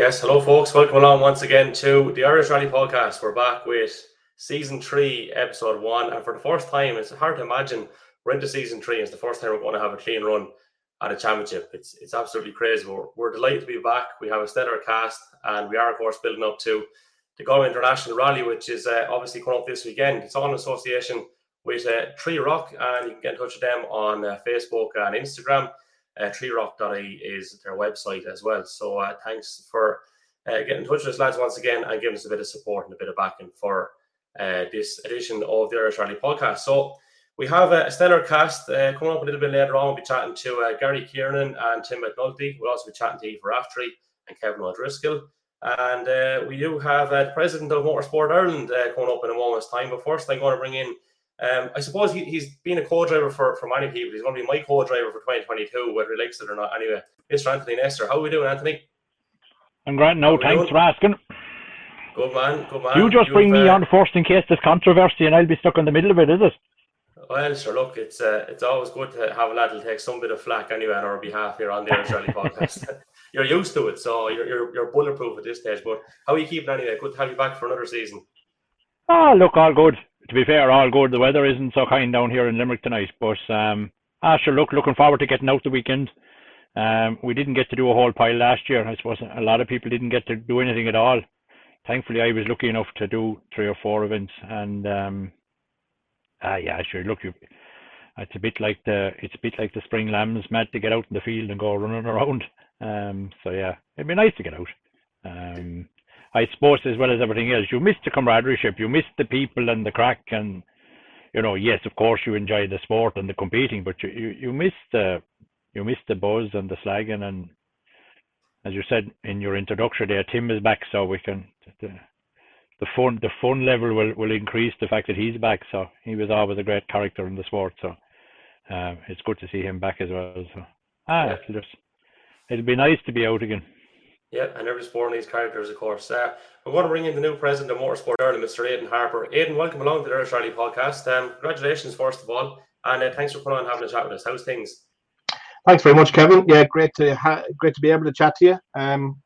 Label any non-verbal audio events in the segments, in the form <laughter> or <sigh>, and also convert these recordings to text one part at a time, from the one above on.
Yes, hello, folks. Welcome along once again to the Irish Rally Podcast. We're back with season three, episode one. And for the first time, it's hard to imagine we're into season three. It's the first time we're going to have a clean run at a championship. It's it's absolutely crazy. We're, we're delighted to be back. We have a stellar cast, and we are, of course, building up to the Galway International Rally, which is uh, obviously coming up this weekend. It's all in association with uh, 3rock, and you can get in touch with them on uh, Facebook and Instagram. Uh, is their website as well. So uh, thanks for uh, getting in touch with us, lads, once again, and giving us a bit of support and a bit of backing for uh, this edition of the Irish Rally podcast. So we have a, stellar cast uh, coming up a little bit later on. We'll be chatting to uh, Gary Kiernan and Tim McNulty. We'll also be chatting to Aoife Raftery and Kevin O'Driscoll. And we do have the president of Motorsport Ireland coming up in a moment's time. But first, I'm going to bring in um, I suppose he, he's been a co-driver for, for many people. He's going to be my co-driver for 2022, whether he likes it or not. Anyway, Mr. Anthony Nestor, how are we doing, Anthony? I'm great. No, thanks for asking. Good man, good man. You just you bring me uh, on first in case there's controversy, and I'll be stuck in the middle of it, is it? Well, sure. Look, it's uh, it's always good to have a lad who'll take some bit of flack anyway on our behalf here on the Irish Rally podcast. <laughs> <laughs> you're used to it, so you're, you're you're bulletproof at this stage. But how are you keeping anyway? Good to have you back for another season. Ah, look, all good to be fair, all good. The weather isn't so kind down here in Limerick tonight, but um, ah, sure. Look, looking forward to getting out the weekend. Um, we didn't get to do a whole pile last year. I suppose a lot of people didn't get to do anything at all. Thankfully, I was lucky enough to do three or four events, and um, ah, yeah, sure. Look, you, it's a bit like the it's a bit like the spring lambs, mad to get out in the field and go running around. <laughs> Um, so yeah, it'd be nice to get out. Um, I suppose as well as everything else, you miss the camaraderie, you miss the people and the crack, and you know, yes, of course, you enjoy the sport and the competing, but you you, you miss the you miss the buzz and the slagging, and as you said in your introduction, there, Tim is back, so we can the, the fun the fun level will will increase the fact that he's back. So he was always a great character in the sport, so uh, it's good to see him back as well. So ah, yeah. it'll just it'll be nice to be out again. Yeah, and every sport needs characters, of course. Uh, we're going to bring in the new president of Motorsport Ireland, Mr. Aiden Harper. Aidan, welcome along to the Irish Rally podcast. Um, congratulations, first of all, and uh, thanks for coming on and having a chat with us. How's things? Thanks very much, Kevin. Yeah, great to ha- great to be able to chat to you. Um,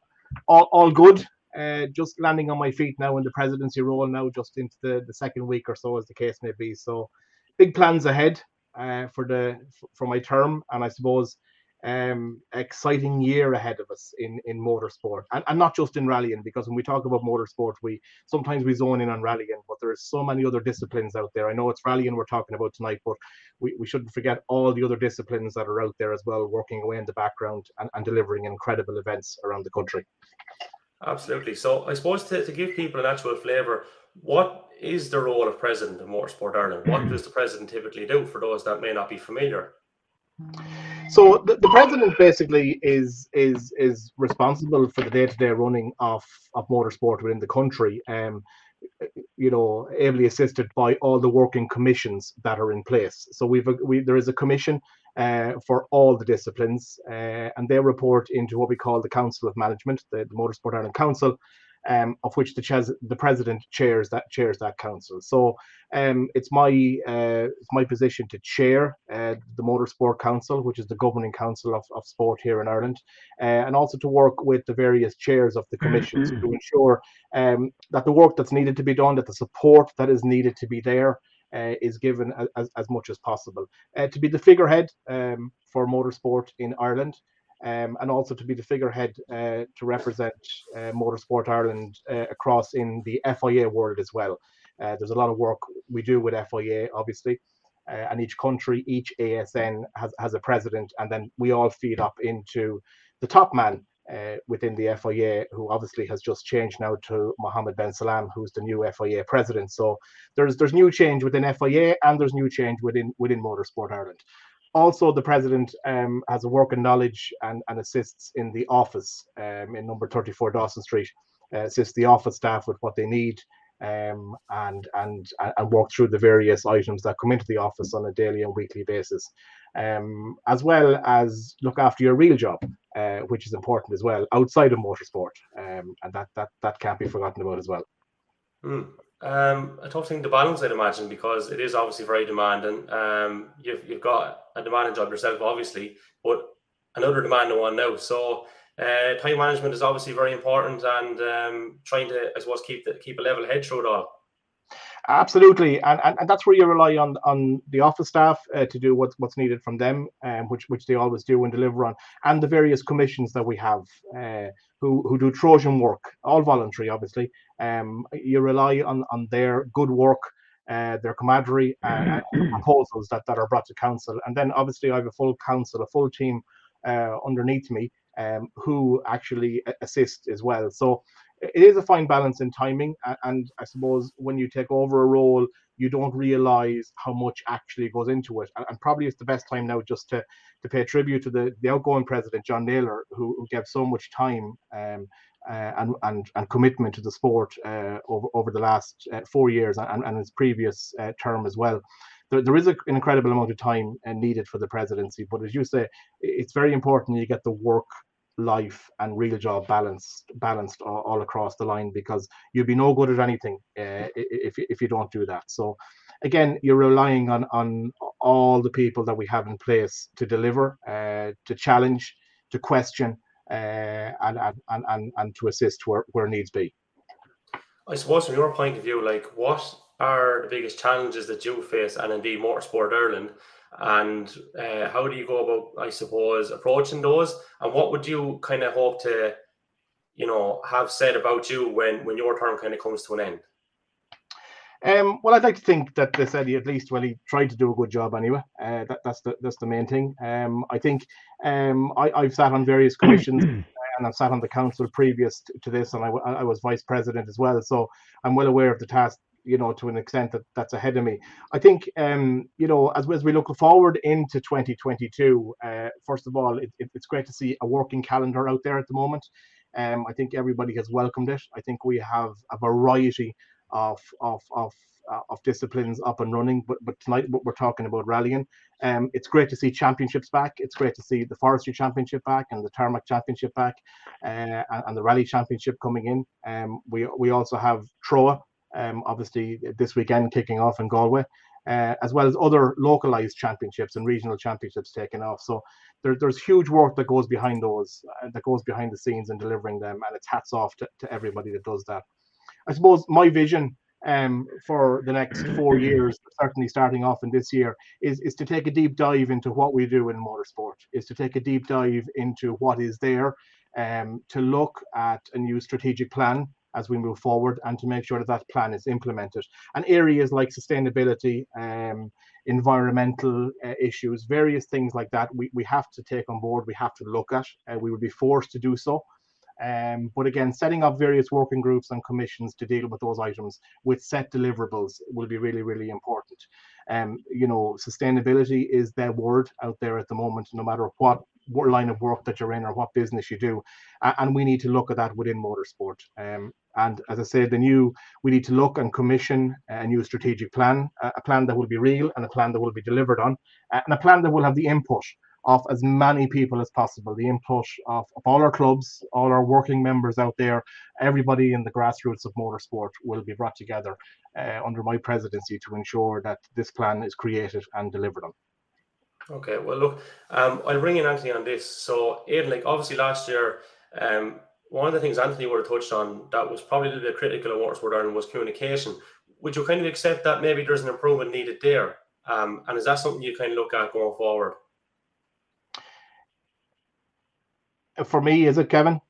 all, all good. Uh, just landing on my feet now in the presidency role now, just into the, the second week or so, as the case may be. So, big plans ahead uh, for the for my term, and I suppose um, exciting year ahead of us in in motorsport. And, and not just in rallying because when we talk about motorsport we sometimes we zone in on rallying but there's so many other disciplines out there. I know it's rallying we're talking about tonight but we, we shouldn't forget all the other disciplines that are out there as well working away in the background and, and delivering incredible events around the country. Absolutely. So i suppose to, to give people an actual flavor what is the role of president of motorsport ireland? What <clears throat> does the president typically do for those that may not be familiar so the, the president basically is is is responsible for the day-to-day running of of motorsport within the country. Um, you know, ably assisted by all the working commissions that are in place. So we've a, we there is a commission uh, for all the disciplines, uh, and they report into what we call the Council of Management, the, the Motorsport Ireland Council, um, of which the, ches- the president chairs that chairs that council. So um, it's my uh, it's my position to chair uh, the Motorsport Council, which is the governing council of, of sport here in Ireland, uh, and also to work with the various chairs of the commissions mm-hmm. to ensure um, that the work that's needed to be done, that the support that is needed to be there. Uh, is given as, as much as possible. Uh, to be the figurehead um, for motorsport in Ireland, um, and also to be the figurehead uh, to represent uh, Motorsport Ireland uh, across in the FIA world as well. Uh, there's a lot of work we do with FIA, obviously, uh, and each country, each ASN has, has a president, and then we all feed up into the top man uh, within the FIA, who obviously has just changed now to Mohammed Ben Sulayem, who's the new FIA president. So there's there's new change within FIA and there's new change within within Motorsport Ireland also the president um, has a working knowledge and, and assists in the office um, in number 34 Dawson Street, uh, assists the office staff with what they need um, and, and, and through the various items that come into the office on a daily and weekly basis, um, as well as look after your real job, uh, which is important as well outside of motorsport. Um, and that, that, that can't be forgotten about as well. Mm. Um, a tough thing to balance, I'd imagine, because it is obviously very demanding. Um, you've you've got a demanding job yourself, obviously, but another demanding one now. So uh, time management is obviously very important, and um, trying to, I suppose, keep the, keep a level head through it all. Absolutely, and, and, and that's where you rely on on the office staff uh, to do what's what's needed from them, um, which which they always do and deliver on, and the various commissions that we have uh, who who do Trojan work, all voluntary, obviously. Um, you rely on on their good work, uh, their camaraderie, and proposals that that are brought to council, and then obviously I have a full council, a full team uh, underneath me um, who actually assist as well. So it is a fine balance in timing and i suppose when you take over a role you don't realize how much actually goes into it. And, probably it's the best time now just to to pay tribute to the the outgoing president john naylor who, who gave so much time um, uh, and, and and commitment to the sport uh, over over the last uh, four years and, and his previous uh, term as well. There, there is a, an incredible amount of time uh, needed for the presidency, but as you say, it's very important you get the work life and real job balanced balanced all, all across the line because you'll be no good at anything uh, if, if you don't do that so again you're relying on on all the people that we have in place to deliver uh, to challenge to question uh, and, and and and to assist where, where needs be. I suppose from your point of view like what are the biggest challenges that you face and indeed motorsport ireland? And uh, how do you go about i suppose approaching those? And what would you kind of hope to you know have said about you when when your term kind of comes to an end um, well, I'd like to think that they said he at least well he tried to do a good job anyway. Uh, that, that's the that's the main thing. Um, I think um, I, I've sat on various commissions <clears throat> and I've sat on the council previous to this, and I, I was vice president as well. So I'm well aware of the task you know, to an extent that that's ahead of me. I think, um, you know, as, as we look forward into 2022, uh, first of all, it, it, it's great to see a working calendar out there at the moment. Um, I think everybody has welcomed it. I think we have a variety of of of uh, of disciplines up and running. But but tonight what we're talking about rallying. Um, it's great to see championships back. It's great to see the forestry championship back and the tarmac championship back, uh, and, and, the rally championship coming in. Um, we we also have TROA um, obviously this weekend kicking off in Galway, uh, as well as other localized championships and regional championships taking off. So there, there's huge work that goes behind those, uh, that goes behind the scenes in delivering them, and it's hats off to, to everybody that does that. I suppose my vision um, for the next <clears throat> four years, certainly starting off in this year, is, is to take a deep dive into what we do in motorsport, is to take a deep dive into what is there, um, to look at a new strategic plan as we move forward and to make sure that that plan is implemented. And areas like sustainability, um, environmental uh, issues, various things like that, we, we have to take on board, we have to look at, uh, we will be forced to do so. Um, but again, setting up various working groups and commissions to deal with those items with set deliverables will be really, really important. Um, you know, sustainability is their word out there at the moment, no matter what line of work that you're in or what business you do and we need to look at that within motorsport um, and as i said the new we need to look and commission a new strategic plan a plan that will be real and a plan that will be delivered on and a plan that will have the input of as many people as possible the input of, of all our clubs all our working members out there everybody in the grassroots of motorsport will be brought together uh, under my presidency to ensure that this plan is created and delivered on Okay, well, look, um, I'll bring in Anthony on this. So, Aiden, like obviously last year, um, one of the things Anthony would have touched on that was probably a little bit critical of Motorsport Ireland was communication. Would you kind of accept that maybe there's an improvement needed there? Um, and is that something you kind of look at going forward? For me, is it Kevin?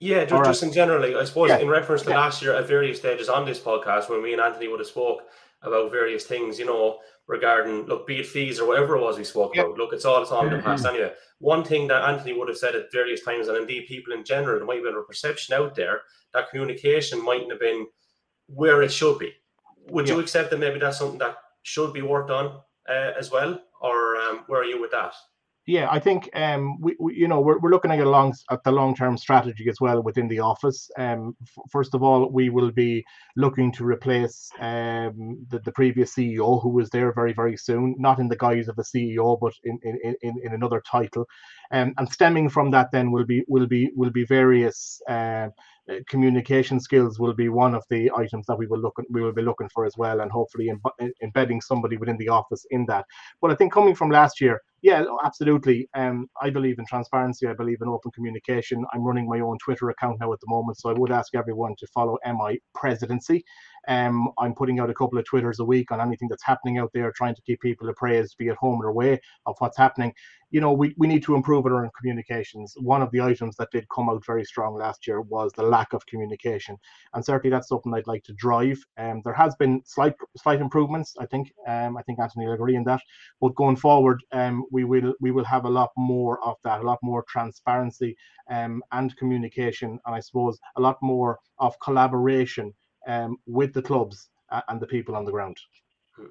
Yeah, just, just in generally, I suppose yeah. in reference to yeah. last year at various stages on this podcast, when me and Anthony would have spoke about various things, you know, regarding look, be it fees or whatever it was we spoke yep. about. Look, it's all it's all in the <clears throat> past anyway. One thing that Anthony would have said at various times, and indeed people in general, there might have been a perception out there that communication mightn't have been where it should be. Would yep. you accept that maybe that's something that should be worked on uh, as well, or um, where are you with that? Yeah, I think um, we, we, you know we're, we're looking at a long at the long term strategy as well within the office. Um, f- first of all, we will be looking to replace um, the, the previous CEO who was there very very soon, not in the guise of a CEO, but in in, in, in another title. Um, and stemming from that, then will be will be will be various uh, uh, communication skills will be one of the items that we will look we will be looking for as well, and hopefully Im- embedding somebody within the office in that. But I think coming from last year, yeah, absolutely. Um, I believe in transparency. I believe in open communication. I'm running my own Twitter account now at the moment, so I would ask everyone to follow MI Presidency. Um, I'm putting out a couple of Twitters a week on anything that's happening out there, trying to keep people appraised, be at home or away, of what's happening. You know, we, we need to improve our communications. One of the items that did come out very strong last year was the lack of communication, and certainly that's something I'd like to drive. Um, there has been slight slight improvements, I think. Um, I think Anthony will agree in that. But going forward, um, we will we will have a lot more of that, a lot more transparency um, and communication, and I suppose a lot more of collaboration um, with the clubs and the people on the ground. Hmm.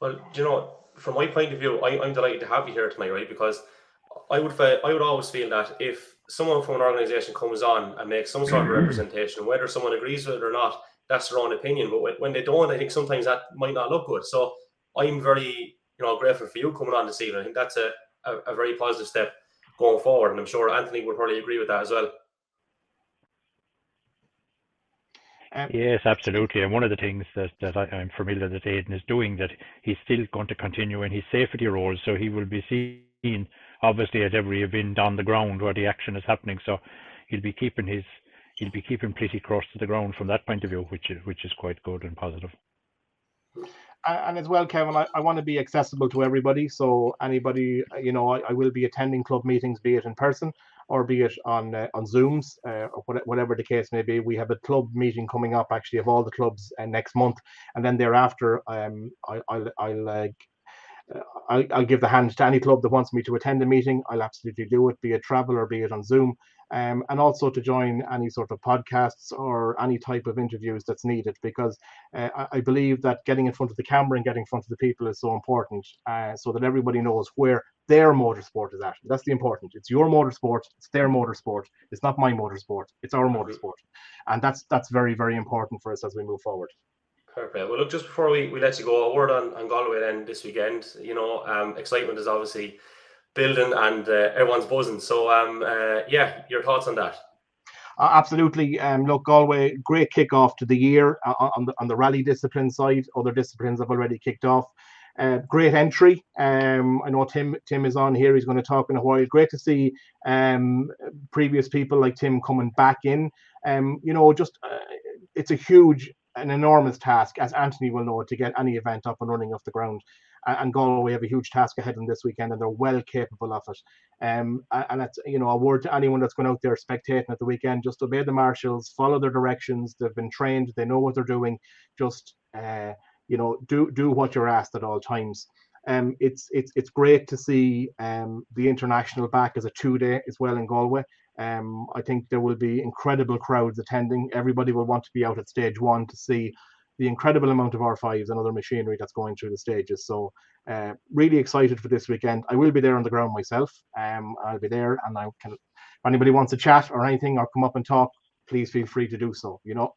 Well, you know, from my point of view, I, am delighted to have you here tonight, right? Because I would feel, I would always feel that if someone from an organisation comes on and makes some sort of representation, whether someone agrees with it or not, that's their own opinion. But when they don't, I think sometimes that might not look good. So I'm very, you know, grateful for you coming on this evening. I think that's a, a, a very positive step going forward, and I'm sure Anthony would probably agree with that as well. Um, yes, absolutely. And one of the things that, that I, am familiar that Aiden is doing that he's still going to continue in his safety role. So he will be seen obviously at every event on the ground where the action is happening. So he'll be keeping his he'll be keeping pretty close to the ground from that point of view, which is which is quite good and positive. And as well, Kevin, I, I want to be accessible to everybody. So anybody, you know, I, I will be attending club meetings, be it in person or be it on uh, on Zooms uh, or whatever the case may be. We have a club meeting coming up actually of all the clubs uh, next month, and then thereafter, um, I, I'll I'll, uh, I'll, I'll give the hand to any club that wants me to attend a meeting. I'll absolutely do it, be it travel or be it on Zoom um, and also to join any sort of podcasts or any type of interviews that's needed because uh, I, I, believe that getting in front of the camera and getting in front of the people is so important uh, so that everybody knows where their motorsport is at. That's the important. It's your motorsport, it's their motorsport. It's not my motorsport, it's our motorsport. And that's that's very, very important for us as we move forward. Perfect. Well, look, just before we, we let you go, a word on, on Galway then this weekend. You know, um, excitement is obviously building and uh, everyone's buzzing. So, um, uh, yeah, your thoughts on that? Uh, absolutely. Um, look, Galway, great kickoff to the year uh, on the on the rally discipline side. Other disciplines have already kicked off. Uh, great entry. Um, I know Tim Tim is on here. He's going to talk in a while. Great to see um, previous people like Tim coming back in. Um, you know, just uh, it's a huge, an enormous task, as Anthony will know, to get any event up and running off the ground and Galway have a huge task ahead of them this weekend, and they're well capable of it. Um, and it's you know a word to anyone that's going out there spectating at the weekend: just obey the marshals, follow their directions. They've been trained, they know what they're doing. Just uh, you know, do do what you're asked at all times. Um, it's it's it's great to see um, the international back as a two day as well in Galway. Um, I think there will be incredible crowds attending. Everybody will want to be out at stage one to see the incredible amount of R5s and other machinery that's going through the stages. So uh, really excited for this weekend. I will be there on the ground myself. Um, I'll be there, and I can. If anybody wants to chat or anything or come up and talk, please feel free to do so. You know,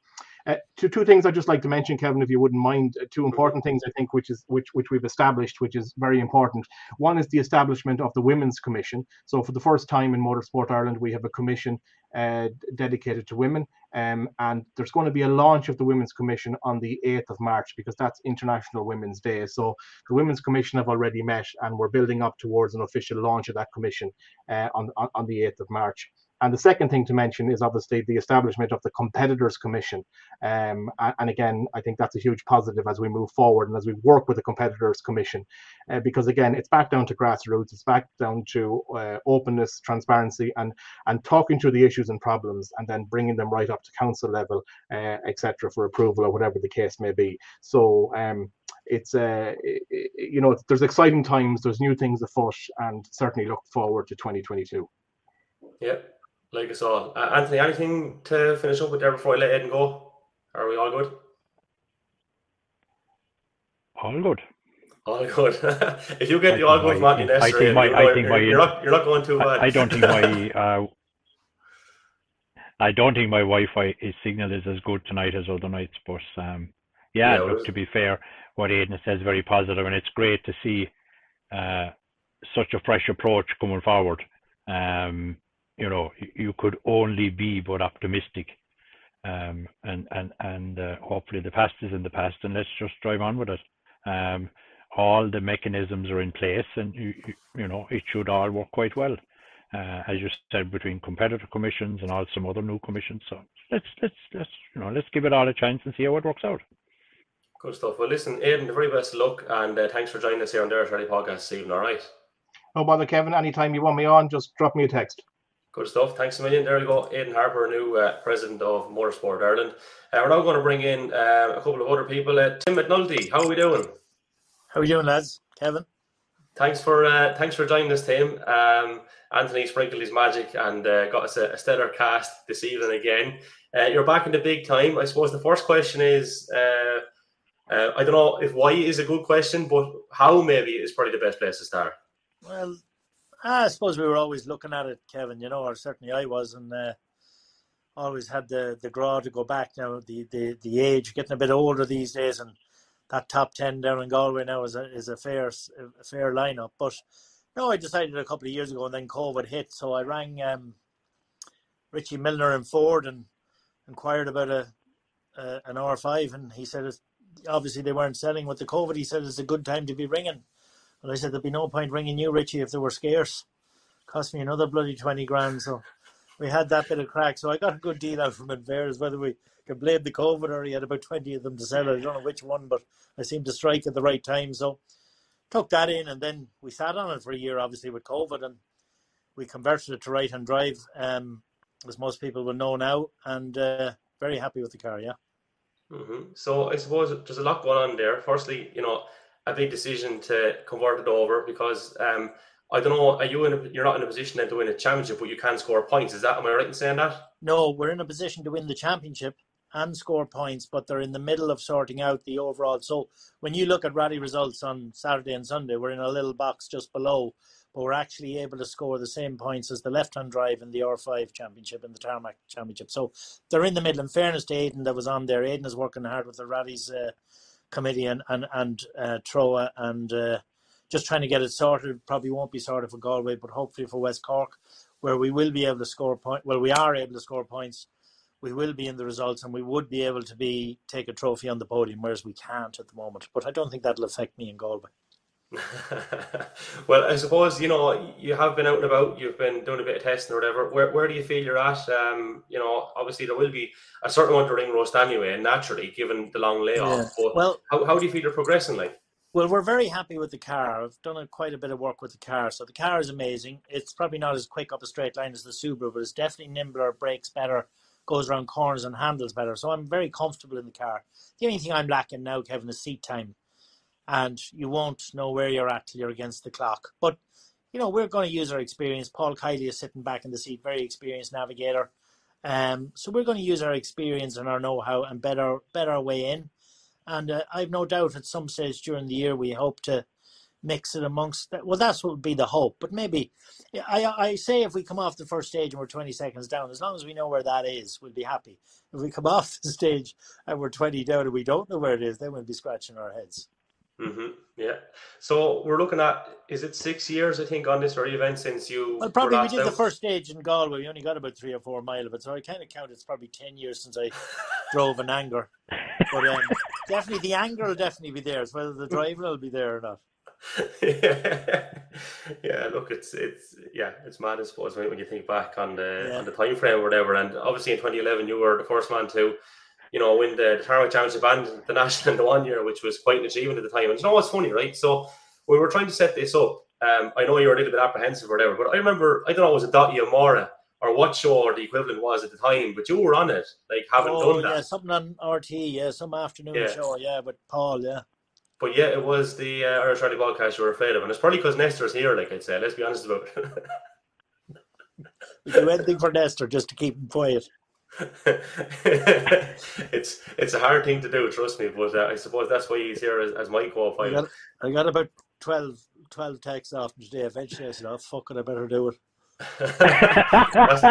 uh, two two things I'd just like to mention, Kevin, if you wouldn't mind. Uh, two important things I think, which is which which we've established, which is very important. One is the establishment of the Women's Commission. So for the first time in Motorsport Ireland, we have a commission uh, dedicated to women, um, and there's going to be a launch of the Women's Commission on the 8th of March because that's International Women's Day. So the Women's Commission have already met, and we're building up towards an official launch of that commission uh, on, on on the 8th of March. And the second thing to mention is obviously the establishment of the Competitors Commission. Um, and again, I think that's a huge positive as we move forward and as we work with the Competitors Commission, uh, because again, it's back down to grassroots, it's back down to uh, openness, transparency, and and talking through the issues and problems, and then bringing them right up to council level, uh, etc., for approval or whatever the case may be. So. Um, it's uh, you know there's exciting times there's new things afoot and certainly look forward to 2022 yeah like us all. Uh, Anthony, anything to finish up with there before I let Aiden go? Are we all good? All good. All good. <laughs> if you get I the all good from Anthony I think my, I think my, you're, not, you're not going too bad. I, I don't think my <laughs> uh, I don't think my Wi-Fi signal is as good tonight as other nights, but um, yeah, yeah look, to be fair, what Aiden says is very positive, and it's great to see uh, such a fresh approach coming forward. Um, you know, you could only be but optimistic Um, and and and uh, hopefully the past is in the past, and let's just drive on with it. Um, all the mechanisms are in place, and you, you, you know it should all work quite well, uh, as you said, between competitor commissions and all some other new commissions. So let's let's let's you know let's give it all a chance and see how it works out. Good stuff. Well, listen, Aiden, the very best of luck, and uh, thanks for joining us here on the Irish Rally Podcast this evening. All right. No bother, Kevin. Anytime you want me on, just drop me a text. Good stuff. Thanks a million. There we go. Aiden Harper, new uh, president of Motorsport Ireland. Uh, we're now going to bring in uh, a couple of other people. Uh, Tim McNulty, how are we doing? How are you doing, lads? Kevin? Thanks for uh, thanks for joining us, Tim. Um, Anthony sprinkled his magic and uh, got us a, a, stellar cast this evening again. you're back in the big time. I suppose the first question is I don't know if why is a good question, but how maybe is probably the best place to start. Well, I suppose we were always looking at it, Kevin. You know, or certainly I was, and uh, always had the the draw to go back. Now the, the the age, getting a bit older these days, and that top ten down in Galway now is a is a fair a fair lineup. But no, I decided a couple of years ago, and then COVID hit, so I rang um, Richie Milner and Ford and inquired about a, a an R five, and he said obviously they weren't selling with the COVID. He said it's a good time to be ringing. And I said, there'd be no point ringing you, Richie, if they were scarce. Cost me another bloody 20 grand. So we had that bit of crack. So I got a good deal out from it. Varies whether we can blame the COVID or he had about 20 of them to sell. I don't know which one, but I seemed to strike at the right time. So took that in and then we sat on it for a year, obviously, with COVID. And we converted it to right hand drive, um, as most people will know now. And uh, very happy with the car, yeah. Mm-hmm. So I suppose there's a lot going on there. Firstly, you know, a big decision to convert it over because um, I don't know. Are you in? A, you're not in a position then to win a championship, but you can score points. Is that? Am I right in saying that? No, we're in a position to win the championship and score points, but they're in the middle of sorting out the overall. So when you look at rally results on Saturday and Sunday, we're in a little box just below, but we're actually able to score the same points as the left-hand drive in the R5 Championship and the Tarmac Championship. So they're in the middle. In fairness to Aiden, that was on there. Aiden is working hard with the rallies. Uh, committee and and and uh, TROA and uh, just trying to get it sorted. Probably won't be sorted for Galway, but hopefully for West Cork, where we will be able to score points. Well, we are able to score points. We will be in the results, and we would be able to be take a trophy on the podium, whereas we can't at the moment. But I don't think that'll affect me in Galway. <laughs> well, I suppose you know you have been out and about. You've been doing a bit of testing or whatever. Where where do you feel you're at? Um, you know, obviously there will be a certain amount of ring rust anyway, naturally, given the long layoff. Yeah. But well, how how do you feel you're progressing? Like, well, we're very happy with the car. I've done a, quite a bit of work with the car, so the car is amazing. It's probably not as quick up a straight line as the Subaru, but it's definitely nimbler, brakes better, goes around corners and handles better. So I'm very comfortable in the car. The only thing I'm lacking now, Kevin, is seat time and you won't know where you're at till you're against the clock. But you know, we're going to use our experience. Paul Kiely is sitting back in the seat, very experienced navigator. Um, so we're going to use our experience and our know-how and better better way in. And uh, I've no doubt at some stage during the year we hope to mix it amongst that. Well, that's what would be the hope. But maybe I I say if we come off the first stage and we're 20 seconds down, as long as we know where that is, we'll be happy. If we come <laughs> off the stage and we're 20 down and we don't know where it is, then we'll be scratching our heads. Mm-hmm. Yeah. So we're looking at is it six years I think on this very event since you. Well, probably we did out? the first stage in Galway. We only got about three or four mile of it, so I kind of count it's probably ten years since I drove an anger. But um, <laughs> definitely the anger will definitely be there. It's whether the driver will be there or not. yeah. yeah, look, it's it's yeah, it's mad. I suppose when you think back on the yeah. on the time frame or whatever. And obviously in 2011, you were the first man to you know, win the, the Tarmac Championship and the National in <laughs> the one year, which was quite an achievement at the time. And you know what's funny, right? So we were trying to set this up. Um, I know you were a little bit apprehensive or whatever, but I remember, I don't know, it was it Dottie Amora or what show or the equivalent was at the time, but you were on it, like having oh, done that. Yeah, something on RT, yeah, some afternoon yeah. show, yeah, but Paul, yeah. But yeah, it was the uh, Irish Rally podcast you were afraid of, and it's probably because Nestor's here, like I'd say. Let's be honest about it. <laughs> we do anything for Nestor just to keep him quiet. <laughs> it's it's a hard thing to do, trust me. But uh, I suppose that's why he's here as, as my co-pilot. I got, I got about 12, 12 texts off him today. Eventually, I said, "Oh fuck it, I better do it." <laughs> that's,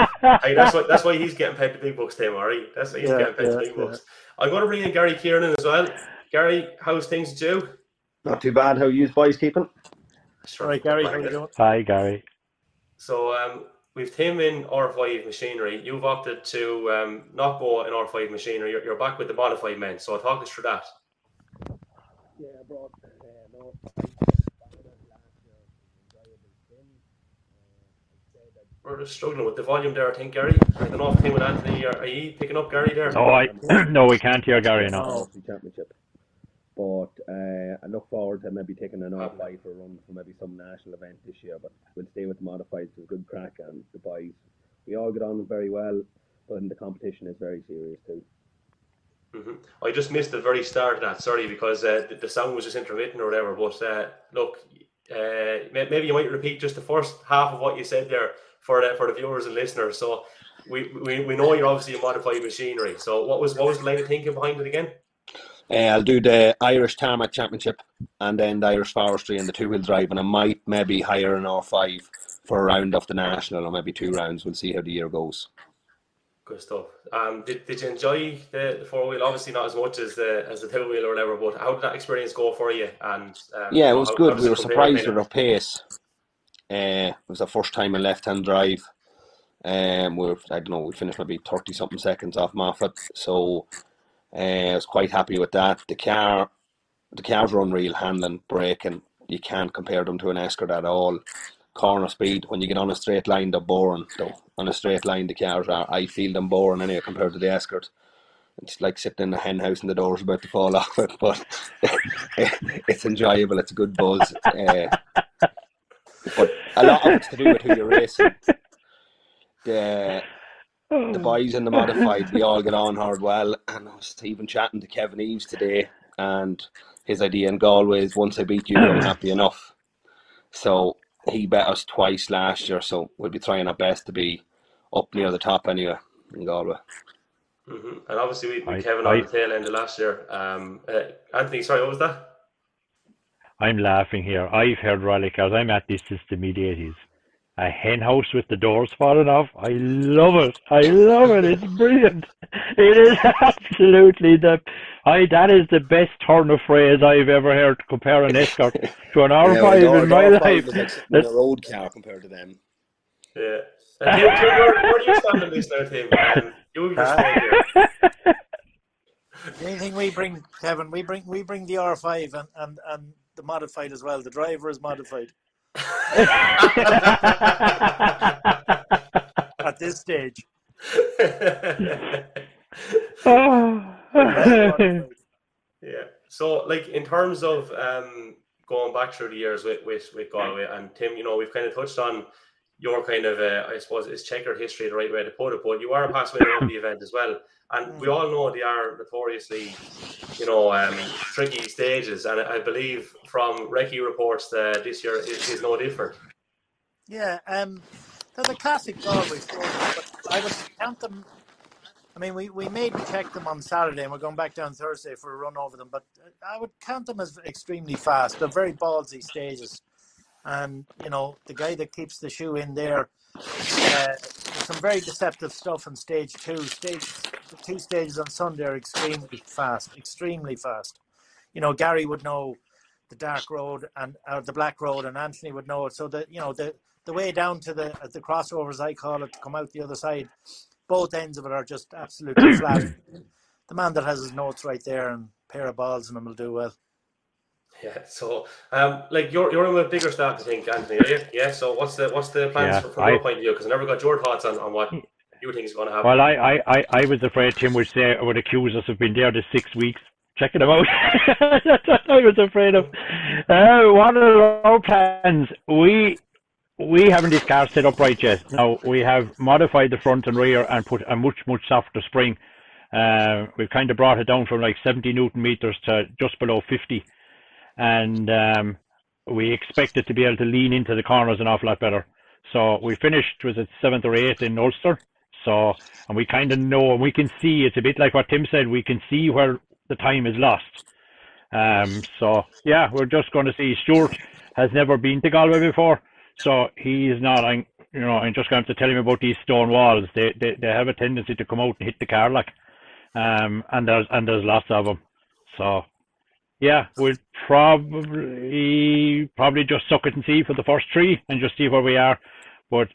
hey, that's why that's why he's getting paid the big bucks, Tim. All right, that's why he's yeah, getting paid yeah, the big yeah. bucks. I'm going to bring in Gary Kiernan as well. Gary, how's things with you? Not too bad. How you boys keeping? All right, Gary, how are you doing? Hi, Gary. So, um, we've Tim in R5 machinery. You've opted to um, not go in R5 machinery. You're, you're back with the modified men. So talk us through that. Yeah, I brought uh, no, We're just struggling with the volume there, I think, Gary. I don't know if Tim and Anthony are, are you picking up Gary there? Oh, I <clears throat> no, we can't hear Gary now. no. championship. But uh, I look forward to maybe taking an R5 for a run for maybe some national event this year. But we'll stay with the modifieds. It's a good crack, and the boys, we all get on very well. But the competition is very serious too. hmm I just missed the very start of that. Sorry, because uh, the, the sound was just intermittent or whatever. But uh, look, uh, maybe you might repeat just the first half of what you said there for the, for the viewers and listeners. So we, we, we know you're obviously a modified machinery. So what was what was the line of thinking behind it again? Uh, I'll do the Irish Tarmac Championship and then the Irish Forestry and the two wheel drive, and I might maybe hire an R5 for a round of the national or maybe two rounds. We'll see how the year goes. Good stuff. Um, did, did you enjoy the, the four wheel? Obviously not as much as the as the two wheel or whatever. But how did that experience go for you? And um, Yeah, it was how- how good. does We were surprised with our pace. Uh, it was our first time in left-hand drive. Um, we were, I don't know, we finished maybe thirty something seconds off Moffat, so uh, I was quite happy with that. The car, the cars are unreal handling, braking. You can't compare them to an Escort at all. Corner speed when you get on a straight line, they're boring. Though on a straight line, the cars are. I feel them boring anyway compared to the Escort. It's like sitting in a hen house and the door's about to fall <laughs> off it, but <laughs> it's enjoyable. It's a good buzz. Uh, but a lot of it's to do with who you're racing. <laughs> The the boys in the modified, we all get on hard well. And I was even chatting to Kevin Eves today, and his idea in Galway is once I beat you, I'm happy enough. So he bet us twice last year, so we'll be trying our best to be up near the top anyway in Galway. hmm And obviously we, we I- Kevin on the tail end of last year. Um, uh, Anthony, sorry, what was that? I'm laughing here. I've heard rally cars. I'm at this since the mid 80s. A hen house with the doors falling off. I love it. I love it. It's brilliant. It is <laughs> absolutely the. I that is the best turn of phrase I've ever heard to compare an escort to an <laughs> R5 in my life. a road car compared to them. Yeah. Tim, Tim, where, where do you stand on this now, Tim? You just stayed here. Anything we bring, Kevin, we bring we bring the R5 and, and, and the modified as well. The driver is modified <laughs> at this stage. <laughs> Yeah. So, like in terms of um, going back through the years with, with with Galway and Tim, you know, we've kind of touched on your kind of, uh, I suppose, is checkered history the right way to put it, but you are a past winner of the event as well, and we all know they are notoriously, you know, um, tricky stages, and I believe from Recce reports that this year is, is no different. Yeah, um, they're the classic Galway story, but I would count them. I mean, we, we made check them on Saturday, and we're going back down Thursday for a run over them. But I would count them as extremely fast. They're very ballsy stages, and you know the guy that keeps the shoe in there. Uh, some very deceptive stuff in stage two. Stage the two stages on Sunday are extremely fast, extremely fast. You know, Gary would know the dark road and or the black road, and Anthony would know it. So that you know the the way down to the the crossovers, I call it, to come out the other side. Both ends of it are just absolutely <coughs> flat. The man that has his notes right there and pair of balls in them will do well. Yeah. So, um, like you're you're in with bigger staff, I think, Anthony. Are you? Yeah. So, what's the what's the plans Yeah, for, from I- your point of view? Because I never got your thoughts on, on what you think is going to happen. Well, I, I, I, I was afraid Tim would say would accuse us of being there the six weeks checking them out. That's <laughs> what I was afraid of. Uh, one of our plans, we we haven't this car set up right yet. Now we have modified the front and rear and put a much much softer spring. Uh, we've kind of brought it down from like 70 newton meters to just below 50, and um, we expect it to be able to lean into the corners an awful lot better. So we finished was it seventh or eighth in Ulster. So and we kind of know and we can see it's a bit like what Tim said. We can see where the time is lost. Um, so yeah, we're just going to see. Stuart has never been to Galway before, so he's not. I'm, you know, I'm just going to tell him about these stone walls. They, they they have a tendency to come out and hit the car like, um, and there's and there's lots of them. So yeah, we'll probably probably just suck it and see for the first three and just see where we are. But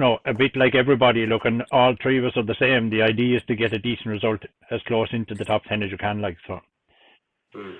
know, a bit like everybody, look, and all three of us are the same. The idea is to get a decent result as close into the top 10 as you can, like, so. Mm.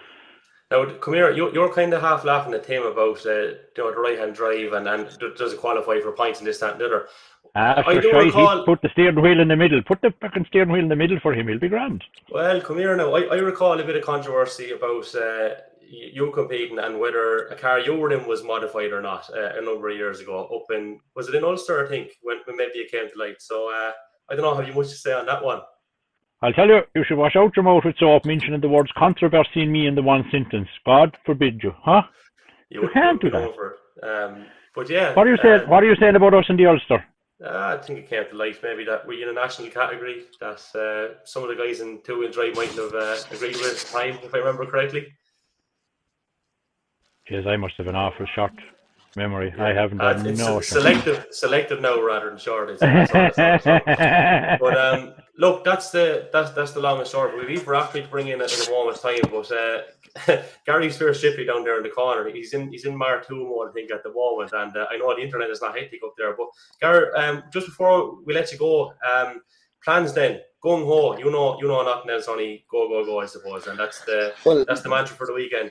Now, come here, you, you're kind of half laughing at him about uh, you know, the right hand drive and, and does it qualify for points and this, that, and the other. Ah, for sure, recall... put the steering wheel in the middle. Put the fucking steering wheel in the middle for him. He'll be grand. Well, come here now. I, I recall a bit of controversy about uh, you competing and whether a car you were in was modified or not uh, a number of years ago. Up in was it in Ulster? I think when, when maybe it came to light. So uh, I don't know. Have you much to say on that one? I'll tell you, you should wash out your mouth with soap mentioning the words controversy in me in the one sentence. God forbid you, huh? You, you can't do that. Um, but yeah. What are you saying? Uh, what are you saying about us in the Ulster? Uh, I think it came to light maybe that we're in a national category that uh, some of the guys in two wheel drive might have uh, agreed with at the time, if I remember correctly. Yes, I must have an awful short memory. Yeah. I haven't uh, no selective, selective now rather than short. <laughs> but um, look, that's the that's that's the long and short. We've Aoife Raftery to bring in at, a moment's time, but uh, Gary's first shippy down there in the corner. He's in he's in Mar two mode, I think, at the moment, and uh, I know the internet is not hectic up there. But Gary, um, just before we let you go, um, plans then. Gung ho, you know, you know nothing else. Only go, go, go. I suppose, and that's the well, that's the mantra for the weekend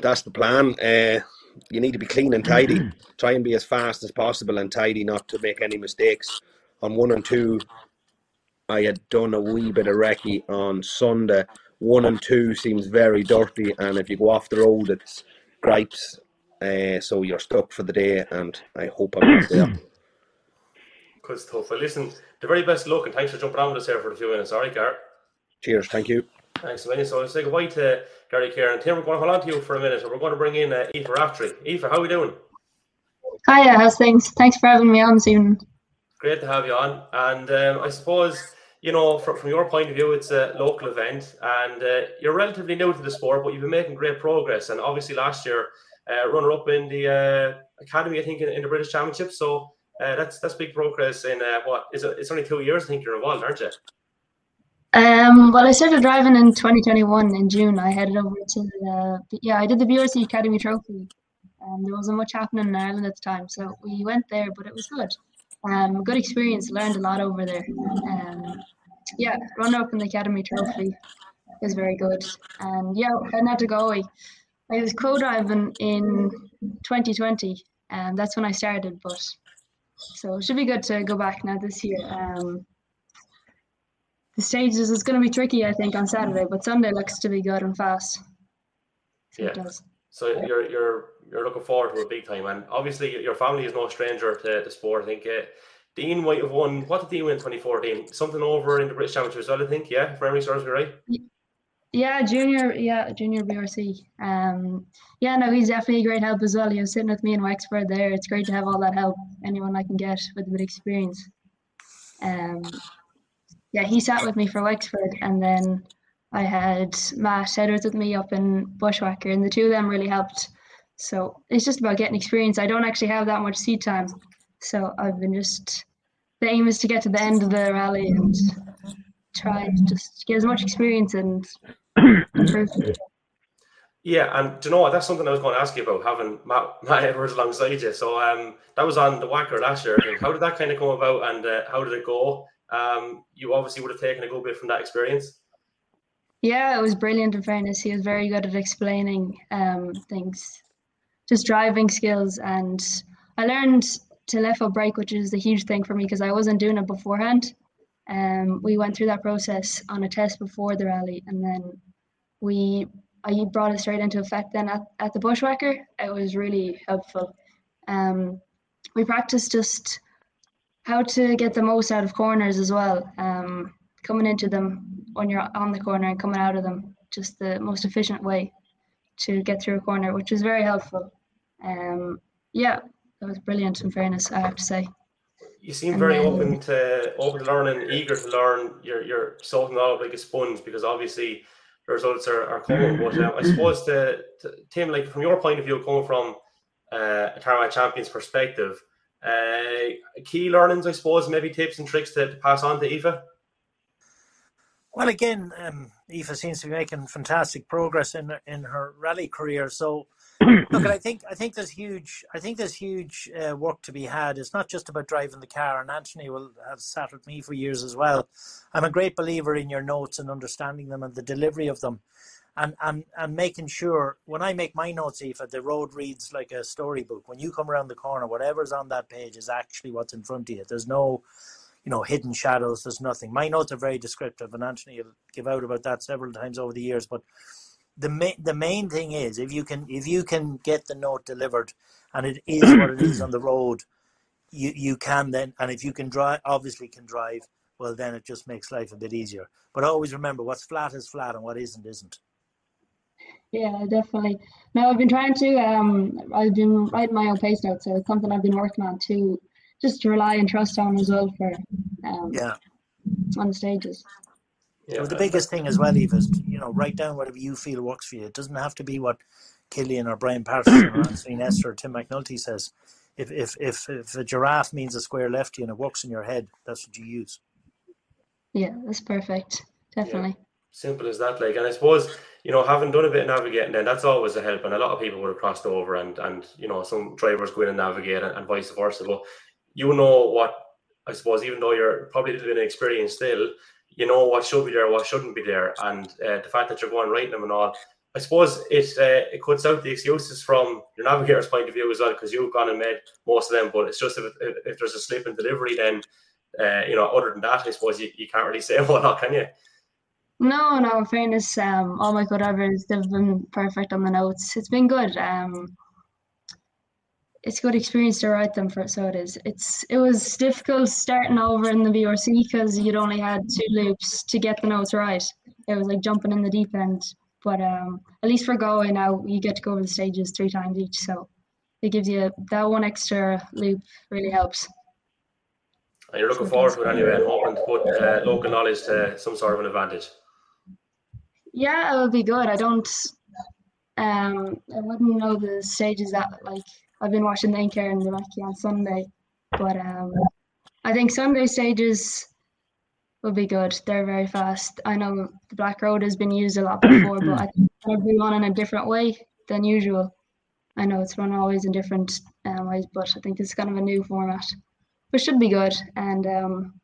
that's the plan. Uh, you need to be clean and tidy. Try and be as fast as possible and tidy, not to make any mistakes. On one and two, I had done a wee bit of recce on Sunday. One and two seems very dirty, and if you go off the road, it's gripes. Uh, so you're stuck for the day, and I hope I'm not there. Good stuff. Well, listen, the very best luck, and thanks for jumping on with us here for a few minutes. All right, Gar. Cheers. Thank you. Thanks a million. So I'll say goodbye to Gary Kerr. And Tim, we're going to hold on to you for a minute. So We're going to bring in uh, Aoife Raftery. Aoife, how are we doing? Hiya, how's things? Thanks for having me on this evening. Great to have you on. And um, I suppose, you know, from, from your point of view, it's a local event and uh, you're relatively new to the sport, but you've been making great progress. And obviously last year, uh, runner up in the uh, academy, I think, in, in, the British Championship. So uh, that's that's big progress in uh, what is it? It's only two years, I think, you're involved, aren't you? Um, well, I started driving in 2021 in June. I headed over to the yeah, I did the BRC Academy Trophy. Um, there wasn't much happening in Ireland at the time, so we went there, but it was good. Um, good experience. Learned a lot over there. Um, yeah, runner up in the Academy Trophy is very good. And yeah, heading out to Galway. I was co-driving in 2020, and that's when I started. But so it should be good to go back now this year. Um, the stages is going to be tricky, I think, on Saturday, but Sunday looks to be good and fast. So yeah. So you're you're you're looking forward to a big time, and obviously your family is no stranger to the sport. I think uh, Dean might have won. What did Dean win in 2014? Something over in the British Championship as well, I think. Yeah, if memory serves me right. Yeah, junior, yeah, junior BRC. Um, yeah, no, he's definitely a great help as well. He was sitting with me in Wexford there. It's great to have all that help, anyone I can get with a bit of experience. Um, yeah, he sat with me for Wexford, and then I had Matt Edwards with me up in Bushwhacker, and the two of them really helped. So it's just about getting experience. I don't actually have that much seat time, so I've been just the aim is to get to the end of the rally and try to just get as much experience and <clears throat> improve. Yeah, and do you know what? That's something I was going to ask you about having Matt, Matt Edwards alongside you. So um, that was on the WACR last year. How did that kind of come about, and uh, how did it go? Um, you obviously would have taken a good bit from that experience. Yeah, it was brilliant. In fairness, he was very good at explaining um, things, just driving skills, and I learned to left foot brake, which is a huge thing for me because I wasn't doing it beforehand. Um, we went through that process on a test before the rally, and then we I brought it straight into effect. Then at, at the bushwhacker, it was really helpful. Um, we practiced just how to get the most out of corners as well. Um, coming into them when you're on the corner and coming out of them, just the most efficient way to get through a corner, which was very helpful. Um, yeah, that was brilliant. In fairness, I have to say. You seem and very then, open to open to learning, eager to learn. You're you're soaking up like a sponge because obviously the results are, are coming. But um, I suppose to, to, Tim, like from your point of view, coming from uh, a Tarmac champions perspective, uh, key learnings, I suppose, maybe tips and tricks to, to pass on to Aoife. Well, again, um, Aoife seems to be making fantastic progress in in her rally career. So <clears throat> Look, I think I think there's huge. I think there's huge uh, work to be had. It's not just about driving the car, and Anthony will have sat with me for years as well. I'm a great believer in your notes and understanding them and the delivery of them, and and and making sure when I make my notes, Aoife, the road reads like a storybook. When you come around the corner, whatever's on that page is actually what's in front of you. There's no you know, hidden shadows. There's nothing. My notes are very descriptive, and Anthony will give out about that several times over the years. But the main the main thing is if you can if you can get the note delivered and it is what it is on the road you you can then and if you can drive obviously can drive well then it just makes life a bit easier but always remember what's flat is flat and what isn't isn't yeah definitely no i've been trying to um i've been writing my own pace notes so it's something i've been working on to just to rely and trust on as well for um yeah on the stages Yeah, the biggest thing as well, Aoife, is you know write down whatever you feel works for you. It doesn't have to be what Killian or Brian Patterson or <coughs> Anthony Nestor or Tim McNulty says. If if if if a giraffe means a square lefty and it works in your head, that's what you use. yeah that's perfect definitely simple as that. Like, and I suppose you know, having done a bit of navigating, then that's always a help. And a lot of people would have crossed over, and and you know, some drivers go in and navigate, and, and vice versa. But you know what? I suppose even though you're probably a little bit inexperienced still, you know what should be there, what shouldn't be there, and uh, the fact that you're going writing them and all. I suppose it uh, it cuts out the excuses from your navigator's point of view as well, because you've gone and made most of them. But it's just if, if, if there's a slip in delivery, then uh, you know, other than that, I suppose you, you can't really say a whole lot, can you? No, no, in fairness, um, all my co-drivers, they've been perfect on the notes. It's been good. Um, it's a good experience to write them for, so it is. It's it was difficult starting over in the VRC because you'd only had two loops to get the notes right. It was like jumping in the deep end. But um, at least for Galway now, you get to go over the stages three times each, so it gives you that one extra loop. Really helps. And you're looking forward to it anyway, and hoping to put uh, local knowledge to some sort of an advantage. Yeah, it would be good. I don't. Um, I wouldn't know the stages that like I've been watching the Inker and the Mackie on Sunday, but um, I think Sunday stages will be good. They're very fast. I know the Black Road has been used a lot before, but I <clears throat> think it'll be run in a different way than usual. I know it's run always in different um, ways, but I think it's kind of a new format, which should be good. And um,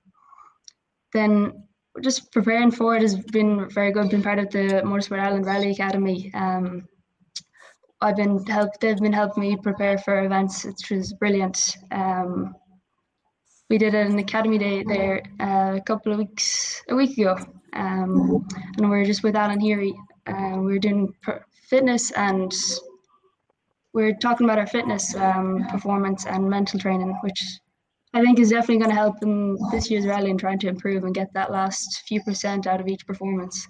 then just preparing for it has been very good. Been part of the Motorsport Ireland Rally Academy. Um, I've been helped. They've been helping me prepare for events, which was brilliant. Um, we did an academy day there uh, a couple of weeks, a week ago, um, and we are just with Alan Heary. Uh, we were doing fitness and we are talking about our fitness um, performance and mental training, which I think is definitely going to help in this year's rally and trying to improve and get that last few percent out of each performance.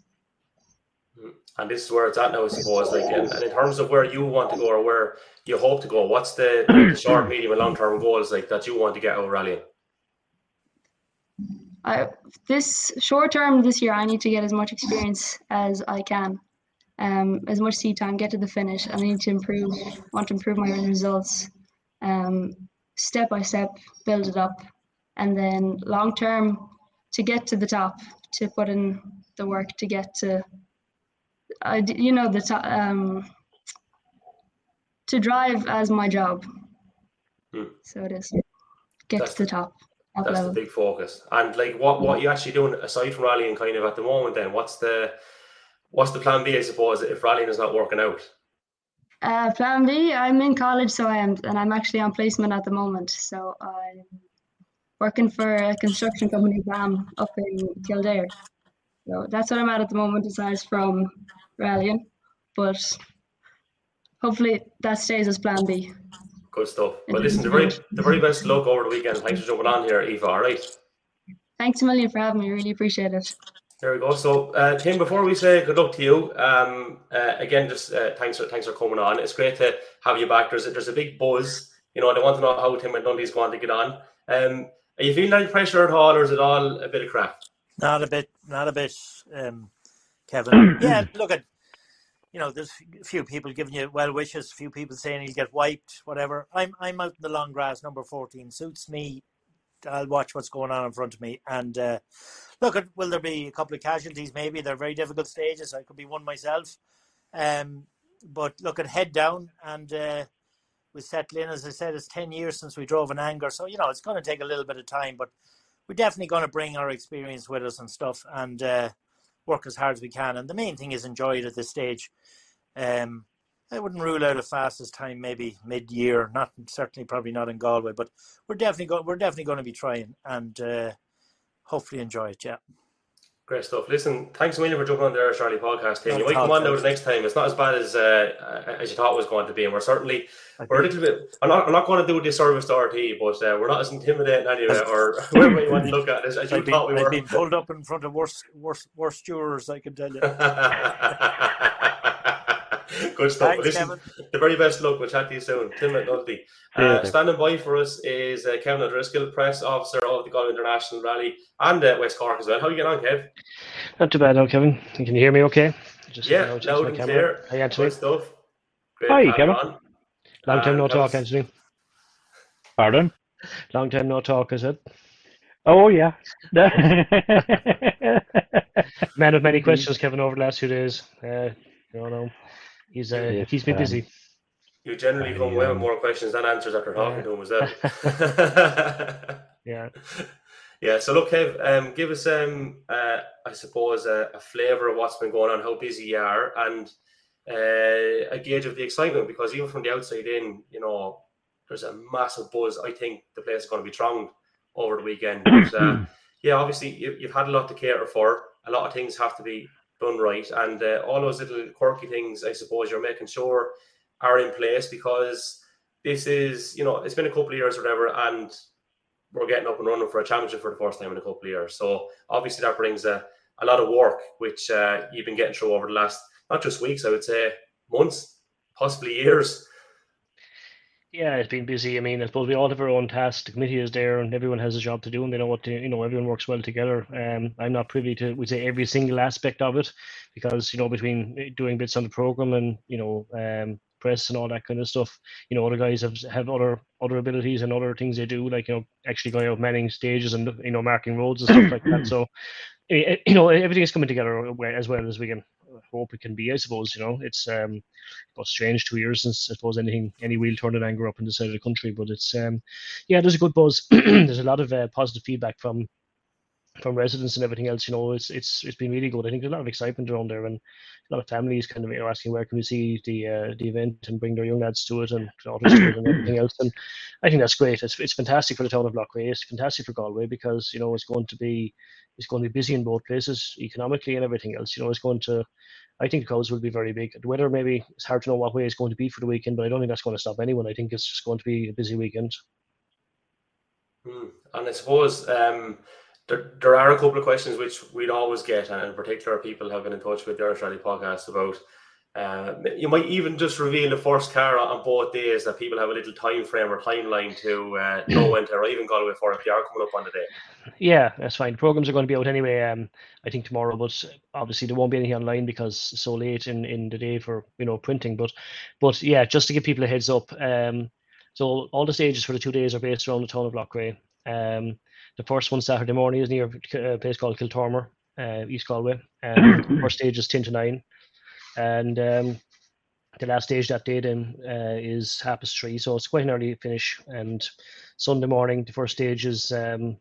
And this is where it's at now, I suppose. Like, and, and in terms of where you want to go or where you hope to go, what's the, the <coughs> short, medium, and long term goals like that you want to get out of rallying? I this short term this year, I need to get as much experience as I can, um, as much seat time, get to the finish. And I need to improve, want to improve my own results, um, step by step, build it up, and then long term to get to the top, to put in the work to get to, I you know the top, um, to drive as my job. Hmm. So it is get That's to the top. top That's level. the big focus. And like, what what you actually doing aside from rallying, kind of at the moment? Then what's the what's the plan B? I suppose if rallying is not working out. Uh, plan B, I'm in college, so I am, and I'm actually on placement at the moment. So I'm working for a construction company, BAM, up in Kildare. So that's what I'm at at the moment, aside from rallying. But hopefully that stays as plan B. Good stuff. But listen, the very the very best luck over the weekend. Thanks for jumping on here, Aoife. All right. Thanks a million for having me. Really appreciate it. There we go. So, uh, Tim, before we say good luck to you, um, uh, again, just uh, thanks for thanks for coming on. It's great to have you back. There's a, there's a big buzz. You know, they want to know how Tim and Dundee's going to get on. Um, are you feeling any pressure at all, or is it all a bit of crap? Not a bit, not a bit, um, Kevin. <clears throat> yeah, look at, you know, there's a few people giving you well wishes, a few people saying he'll get wiped, whatever. I'm I'm out in the long grass, number 14. Suits me. I'll watch what's going on in front of me. And uh, look, at, will there be a couple of casualties? Maybe they're very difficult stages. I could be one myself. Um, but look at head down and uh, we settle in. As I said, it's ten years since we drove an anger, so you know it's going to take a little bit of time, but we're definitely going to bring our experience with us and stuff, and uh, work as hard as we can. And the main thing is enjoy it at this stage. Um, I wouldn't rule out a fastest time, maybe mid-year. Not certainly, probably not in Galway, but we're definitely going. We're definitely going to be trying and uh, hopefully enjoy it. Yeah. Great stuff. Listen, thanks a million for jumping on the Irish Rally podcast. Tim. You might come on now the next time. It's not as bad as uh, as you thought it was going to be, and we're certainly we're a little bit. I'm not. I'm not going to do a disservice to RT, but uh, we're not as intimidating anyway, or <laughs> whatever you want to look at as, as you I've thought been, we were. I've been pulled up in front of worse, worse, worse jurors. I can tell you. <laughs> <laughs> Good stuff. Thanks, Listen, Kevin. the very best luck. We'll chat to you soon. Tim McNulty. Uh, thanks. standing by for us is uh, Kevin O'Driscoll, press officer of the Galway International Rally and uh, West Cork as well. How are you getting on, Kev? Not too bad now, Kevin. Can you hear me okay? Just Yeah, now, just loud my and clear. Hi, Anthony. Good stuff. Great Hi, to have you Kevin. on. Long time no Uh, that talk, was- Anthony. Pardon? Long time no talk, is it? Oh yeah. <laughs> <laughs> Man of many questions, Kevin, over the last few days. Uh, you don't know. He's uh, Yes, he's been um, busy. You generally I, come away with um, more questions than answers after talking Yeah. to him as well. Yeah. yeah, so look, Kev, um, give us, um, uh, I suppose, a, a flavour of what's been going on, how busy you are, and uh, a gauge of the excitement, because even from the outside in, you know, there's a massive buzz. I think the place is going to be thronged over the weekend. But, uh, <clears throat> yeah, obviously, you, you've had a lot to cater for. A lot of things have to be done right, and uh, all those little quirky things, I suppose, you're making sure are in place because this is, you know, it's been a couple of years or whatever, and we're getting up and running for a championship for the first time in a couple of years. So obviously that brings a, a lot of work, which uh, you've been getting through over the last not just weeks, I would say months, possibly years. Yeah, it's been busy. I mean, I suppose we all have our own tasks. The committee is there, and everyone has a job to do, and they know what to. You know, everyone works well together. Um, I'm not privy to, we say, every single aspect of it, because you know, between eh, doing bits on the program and you know, um, press and all that kind of stuff, you know, other guys have have other other abilities and other things they do, like you know, actually going out manning stages and you know, marking roads and stuff like that. <clears throat> So, eh, eh, you know, everything is coming together as well as we can hope it can be. I suppose you know, it's um got strange two years since I suppose anything any wheel turned an anger up in the side of the country. But it's um yeah, there's a good buzz. <clears throat> there's a lot of uh, positive feedback from from residents and everything else. You know, it's it's it's been really good. I think there's a lot of excitement around there, and a lot of families kind of are asking where can we see the uh, the event and bring their young lads to it and daughters to it and everything else. And I think that's great. It's it's fantastic for the town of Loughrea. It's fantastic for Galway because you know it's going to be it's going to be busy in both places economically and everything else. You know, it's going to I think the crowds will be very big. The weather maybe it's hard to know what way it's going to be for the weekend, but I don't think that's going to stop anyone. I think it's just going to be a busy weekend. Hmm. And I suppose um, there, there are a couple of questions which we'd always get, and in particular, people have been in touch with the Irish Rally podcast about. Uh, you might even just reveal the first car on both days that people have a little time frame or timeline to uh, <clears throat> know when to arrive in Galway for if they are coming up on the day. Yeah, that's fine. Programs are going to be out anyway. Um, I think tomorrow, but obviously there won't be anything online because it's so late in, in the day for you know printing. But but yeah, just to give people a heads up. Um, so all the stages for the two days are based around the town of Loughrea. Um, the first one Saturday morning is near a place called Kiltormer, uh, East Galway. Um, <coughs> the first stage is ten to nine, and um, the last stage that day then uh, is half past three, so it's quite an early finish. And Sunday morning, the first stage is um, a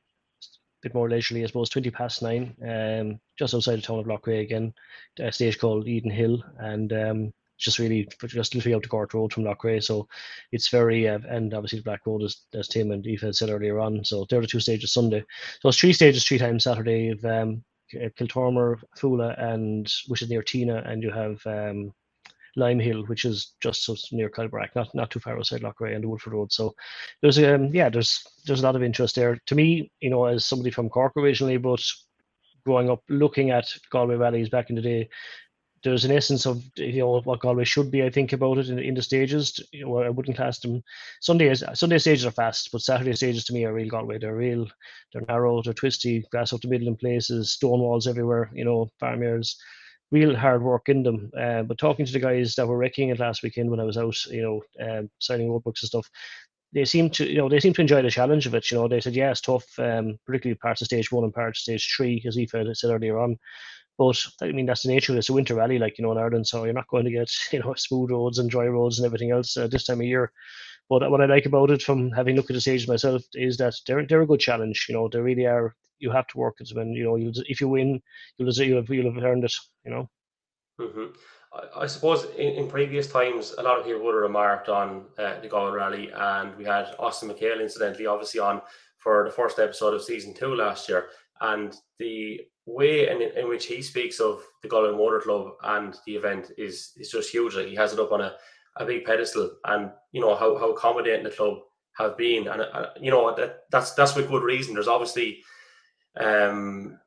bit more leisurely, I suppose, 20 past nine, um, just outside the town of Loughrea again, a stage called Eden Hill, and um, just really just literally out the Court Road from Loughrea. So it's very, uh, and obviously the Black Road, as, as Tim and Aoife had said earlier on. So there are the two stages Sunday. So it's three stages, three times Saturday of um, Kiltormer, Fula, and which is near Tynagh, and you have um, Lime Hill, which is just so near Kilbrack, not not too far outside Loughrea and the Woodford Road. So there's um yeah, there's there's a lot of interest there. To me, you know, as somebody from Cork originally, but growing up looking at Galway rallies back in the day, there's an essence of you know what Galway should be. I think about it in, in the stages. You know, I wouldn't class them. Sundays Sunday stages are fast, but Saturday stages to me are real Galway. They're real. They're narrow. They're twisty. Grass up the middle in places. Stone walls everywhere. You know, farmyards. Real hard work in them. Uh, but talking to the guys that were wrecking it last weekend when I was out, you know, um, signing roadbooks and stuff, they seem to, you know, they seem to enjoy the challenge of it. You know, they said, yeah, it's tough, um, particularly parts of stage one and parts of stage three, as Aoife said earlier on. But I mean, that's the nature of it. It's a winter rally, like you know, in Ireland, so you're not going to get <laughs> you know smooth roads and dry roads and everything else uh, this time of year. But what I like about it, from having looked at the stage myself, is that they're they're a good challenge. You know, they really are. You have to work at them, and you know, you if you win, you'll you'll have, you'll have earned it. You know. Mm-hmm. I, I suppose in, in previous times, a lot of people would have remarked on uh, the Galway Rally, and we had Austin McHale, incidentally, obviously on for the first episode of season two last year, and the way in, in which he speaks of the Galway Motor Club and the event is is just huge. Like he has it up on a, a big pedestal, and you know how, how accommodating the club have been, and uh, you know that that's that's with good reason. There's obviously, um,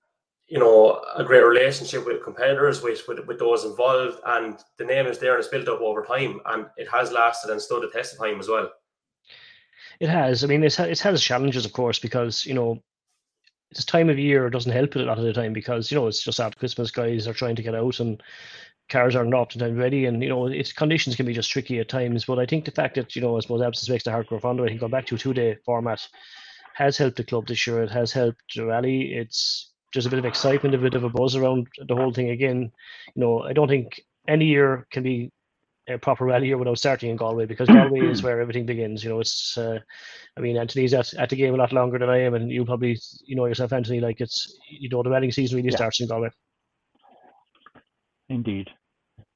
you know, a great relationship with competitors, with, with with those involved, and the name is there and it's built up over time, and it has lasted and stood the test of time as well. It has. I mean, it's it has challenges, of course, because you know this time of year doesn't help it a lot of the time because you know it's just after Christmas, guys are trying to get out and cars aren't oftentimes ready, and you know its conditions can be just tricky at times. But I think the fact that you know I suppose absence makes the heart grow fonder. I think going back to a two day format has helped the club this year. It has helped the rally. It's just a bit of excitement, a bit of a buzz around the whole thing again. You know, I don't think any year can be a proper rally year without starting in Galway because Galway is <clears throat> where everything begins. You know, it's. Uh, I mean, Anthony's at, at the game a lot longer than I am, and you probably you know yourself, Anthony. Like it's you know the rallying season really yeah. starts in Galway. Indeed.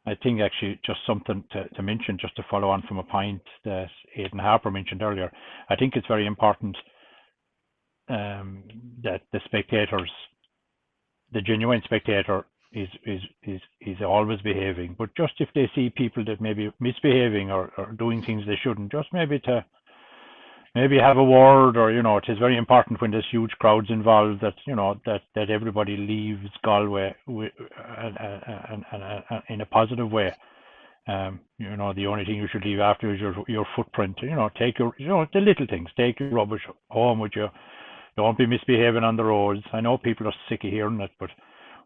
I think actually just something to, to mention, just to follow on from a point that Aiden Harper mentioned earlier. I think it's very important um, that the spectators, the genuine spectator, is is is is always behaving. But just if they see people that maybe misbehaving or, or doing things they shouldn't, just maybe to maybe have a word or you know it is very important when there's huge crowds involved that you know that that everybody leaves Galway with, uh, in a positive way. Um, you know, the only thing you should leave after is your your footprint. You know, take your you know the little things. Take your rubbish home with you. Don't be misbehaving on the roads. I know people are sick of hearing it, but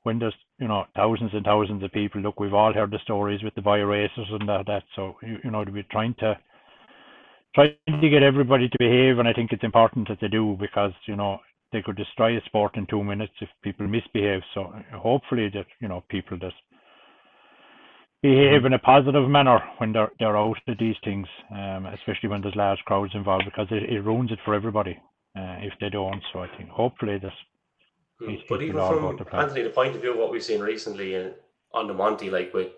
when there's you know thousands and thousands of people, look, we've all heard the stories with the bio and that. that so you, you know, be trying to trying to get everybody to behave, and I think it's important that they do because you know they could destroy a sport in two minutes if people misbehave. So hopefully that you know people that behave in a positive manner when they're they're out of these things, um, especially when there's large crowds involved, because it, it ruins it for everybody uh, if they don't. So I think hopefully that. Mm. But even from Anthony, the point of view of what we've seen recently in, on the Monty, like with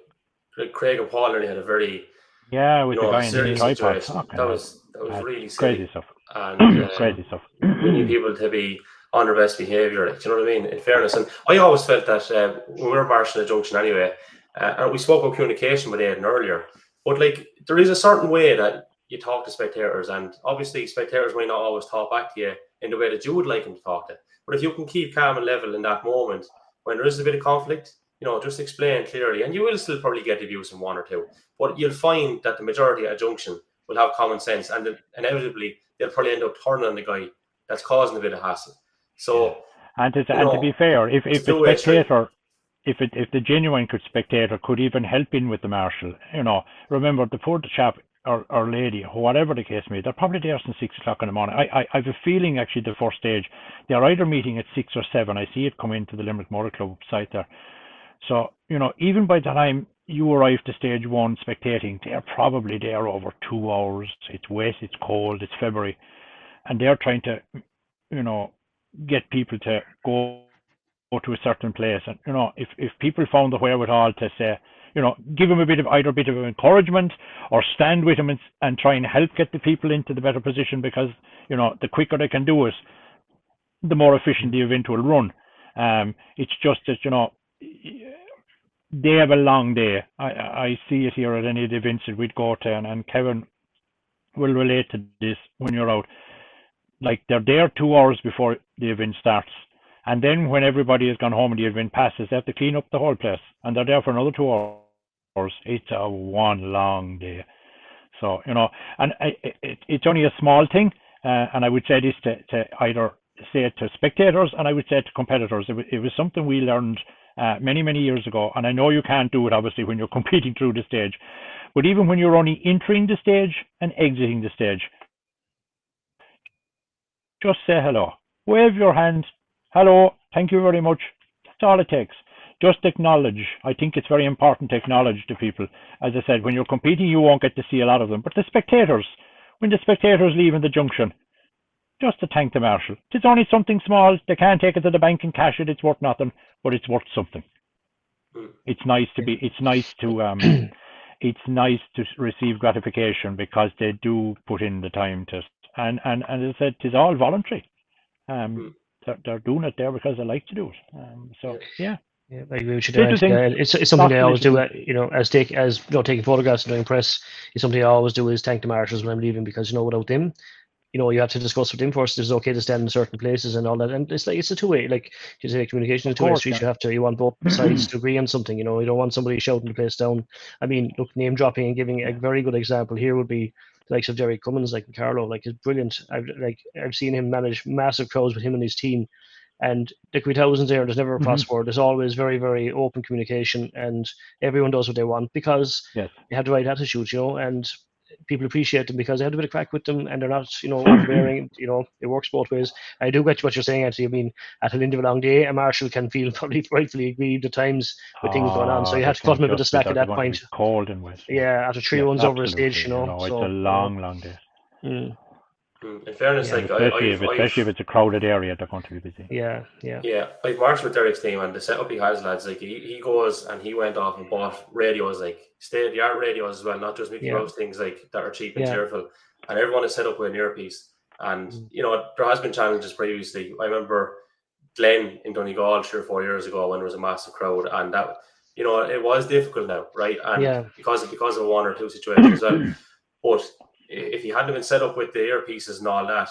Craig and Paul, really had a very yeah, with you know, the guy in the tripod. Okay. That was that was really crazy stuff. And uh, <clears throat> crazy stuff. we need people to be on their best behaviour. Like, you know what I mean? In fairness, and I always felt that uh, when we were marching the junction anyway, uh, and we spoke about communication with Aiden earlier. But like, there is a certain way that you talk to spectators, and obviously, spectators might not always talk back to you in the way that you would like them to talk to. But if you can keep calm and level in that moment when there is a bit of conflict, you know, just explain clearly, and you will still probably get abuse in one or two, but you'll find that the majority at junction will have common sense, and inevitably they'll probably end up turning on the guy that's causing a bit of hassle. So, and to, and know, to be fair, if if the spectator, if it if the genuine spectator could even help in with the marshal, you know, remember the poor chap or, or lady, whatever the case may be, they're probably there since six o'clock in the morning. I, I, I have a feeling actually the first stage, they're either meeting at six or seven. I see it come into the Limerick Motor Club site there. So, you know, even by the time you arrive to stage one spectating, they're probably there over two hours. It's wet, it's cold, it's February, and they're trying to, you know, get people to go, go to a certain place. And, you know, if, if people found the wherewithal to say, you know, give them a bit of either a bit of encouragement or stand with them and, and try and help get the people into the better position because, you know, the quicker they can do it, the more efficient the event will run. Um, it's just that, you know, they have a long day. I, I see it here at any of the events that we'd go to, and, and Kevin will relate to this when you're out. Like they're there two hours before the event starts. And then when everybody has gone home and the event passes, they have to clean up the whole place. And they're there for another two hours. It's a one long day. So, you know, and it, it, it's only a small thing. Uh, and I would say this to, to either say it to spectators and I would say it to competitors. It, was, it was something we learned uh, many, many years ago. And I know you can't do it, obviously, when you're <laughs> competing through the stage. But even when you're only entering the stage and exiting the stage, just say hello. Wave your hand. Hello. Thank you very much. That's all it takes. Just acknowledge. I think it's very important to acknowledge to people. As I said, when you're competing, you won't get to see a lot of them. But the spectators, when the spectators leave in the junction, just to thank the marshal. It's only something small. They can't take it to the bank and cash it. It's worth nothing, but it's worth something. Hmm. It's nice to be. It's nice to. Um, <clears throat> it's nice to receive gratification because they do put in the time to. And and and as I said, it's all voluntary. Um, Hmm. they're, they're doing it there because they like to do it. Um, so yeah, Yeah, I agree with you. Little Dan. things, Yeah, it's, it's something I always do. Uh, you know, as take as you know, taking photographs and doing press is something I always do is thank the marshals when I'm leaving because you know without them, you know, you have to discuss with them first. It's okay to stand in certain places and all that, and it's like it's a two way. Like you say, communication is two way street. yeah. You have to. You want both <clears throat> sides to agree on something. You know, you don't want somebody shouting the place down. I mean, look, name dropping and giving a very good example here would be the likes of Derek Cummins, like Carlow, like is brilliant. I've like I've seen him manage massive crowds with him and his team, and there could be thousands there. There's never a Mhm. cross word. There's always very very open communication, and everyone does what they want because yes. they have the right attitude, you know, and people appreciate them because they have a bit of crack with them and they're not, you know, <coughs> overbearing. You know, it works both ways. I do get what you're saying, actually. I mean, at an end of a long day, a marshal can feel <laughs> probably rightfully aggrieved at times with things going on. So Oh, you have to cut him a bit of slack at that point. Cold and wet. Yeah, after three Yeah, runs over a stage, you know. it's so, a long, long day. Mm. In fairness, Yeah, like I, Especially if, I've, especially if it's a crowded area, they're going to be busy. yeah, yeah. yeah, I've marched with Derek's team and the setup he has, lads. Like he, he goes and he went off and bought radios, like state of the art radios as well, not just Mickey Yeah. Mouse things like that are cheap and Yeah. cheerful. And everyone is set up with an earpiece. And Mm. you know, there has been challenges previously. I remember Glen in Donegal three or four years ago when there was a massive crowd, and that you know it was difficult now, right? And Yeah. because of because of one or two situations as well. <coughs> But i- if he hadn't been set up with the earpieces and all that,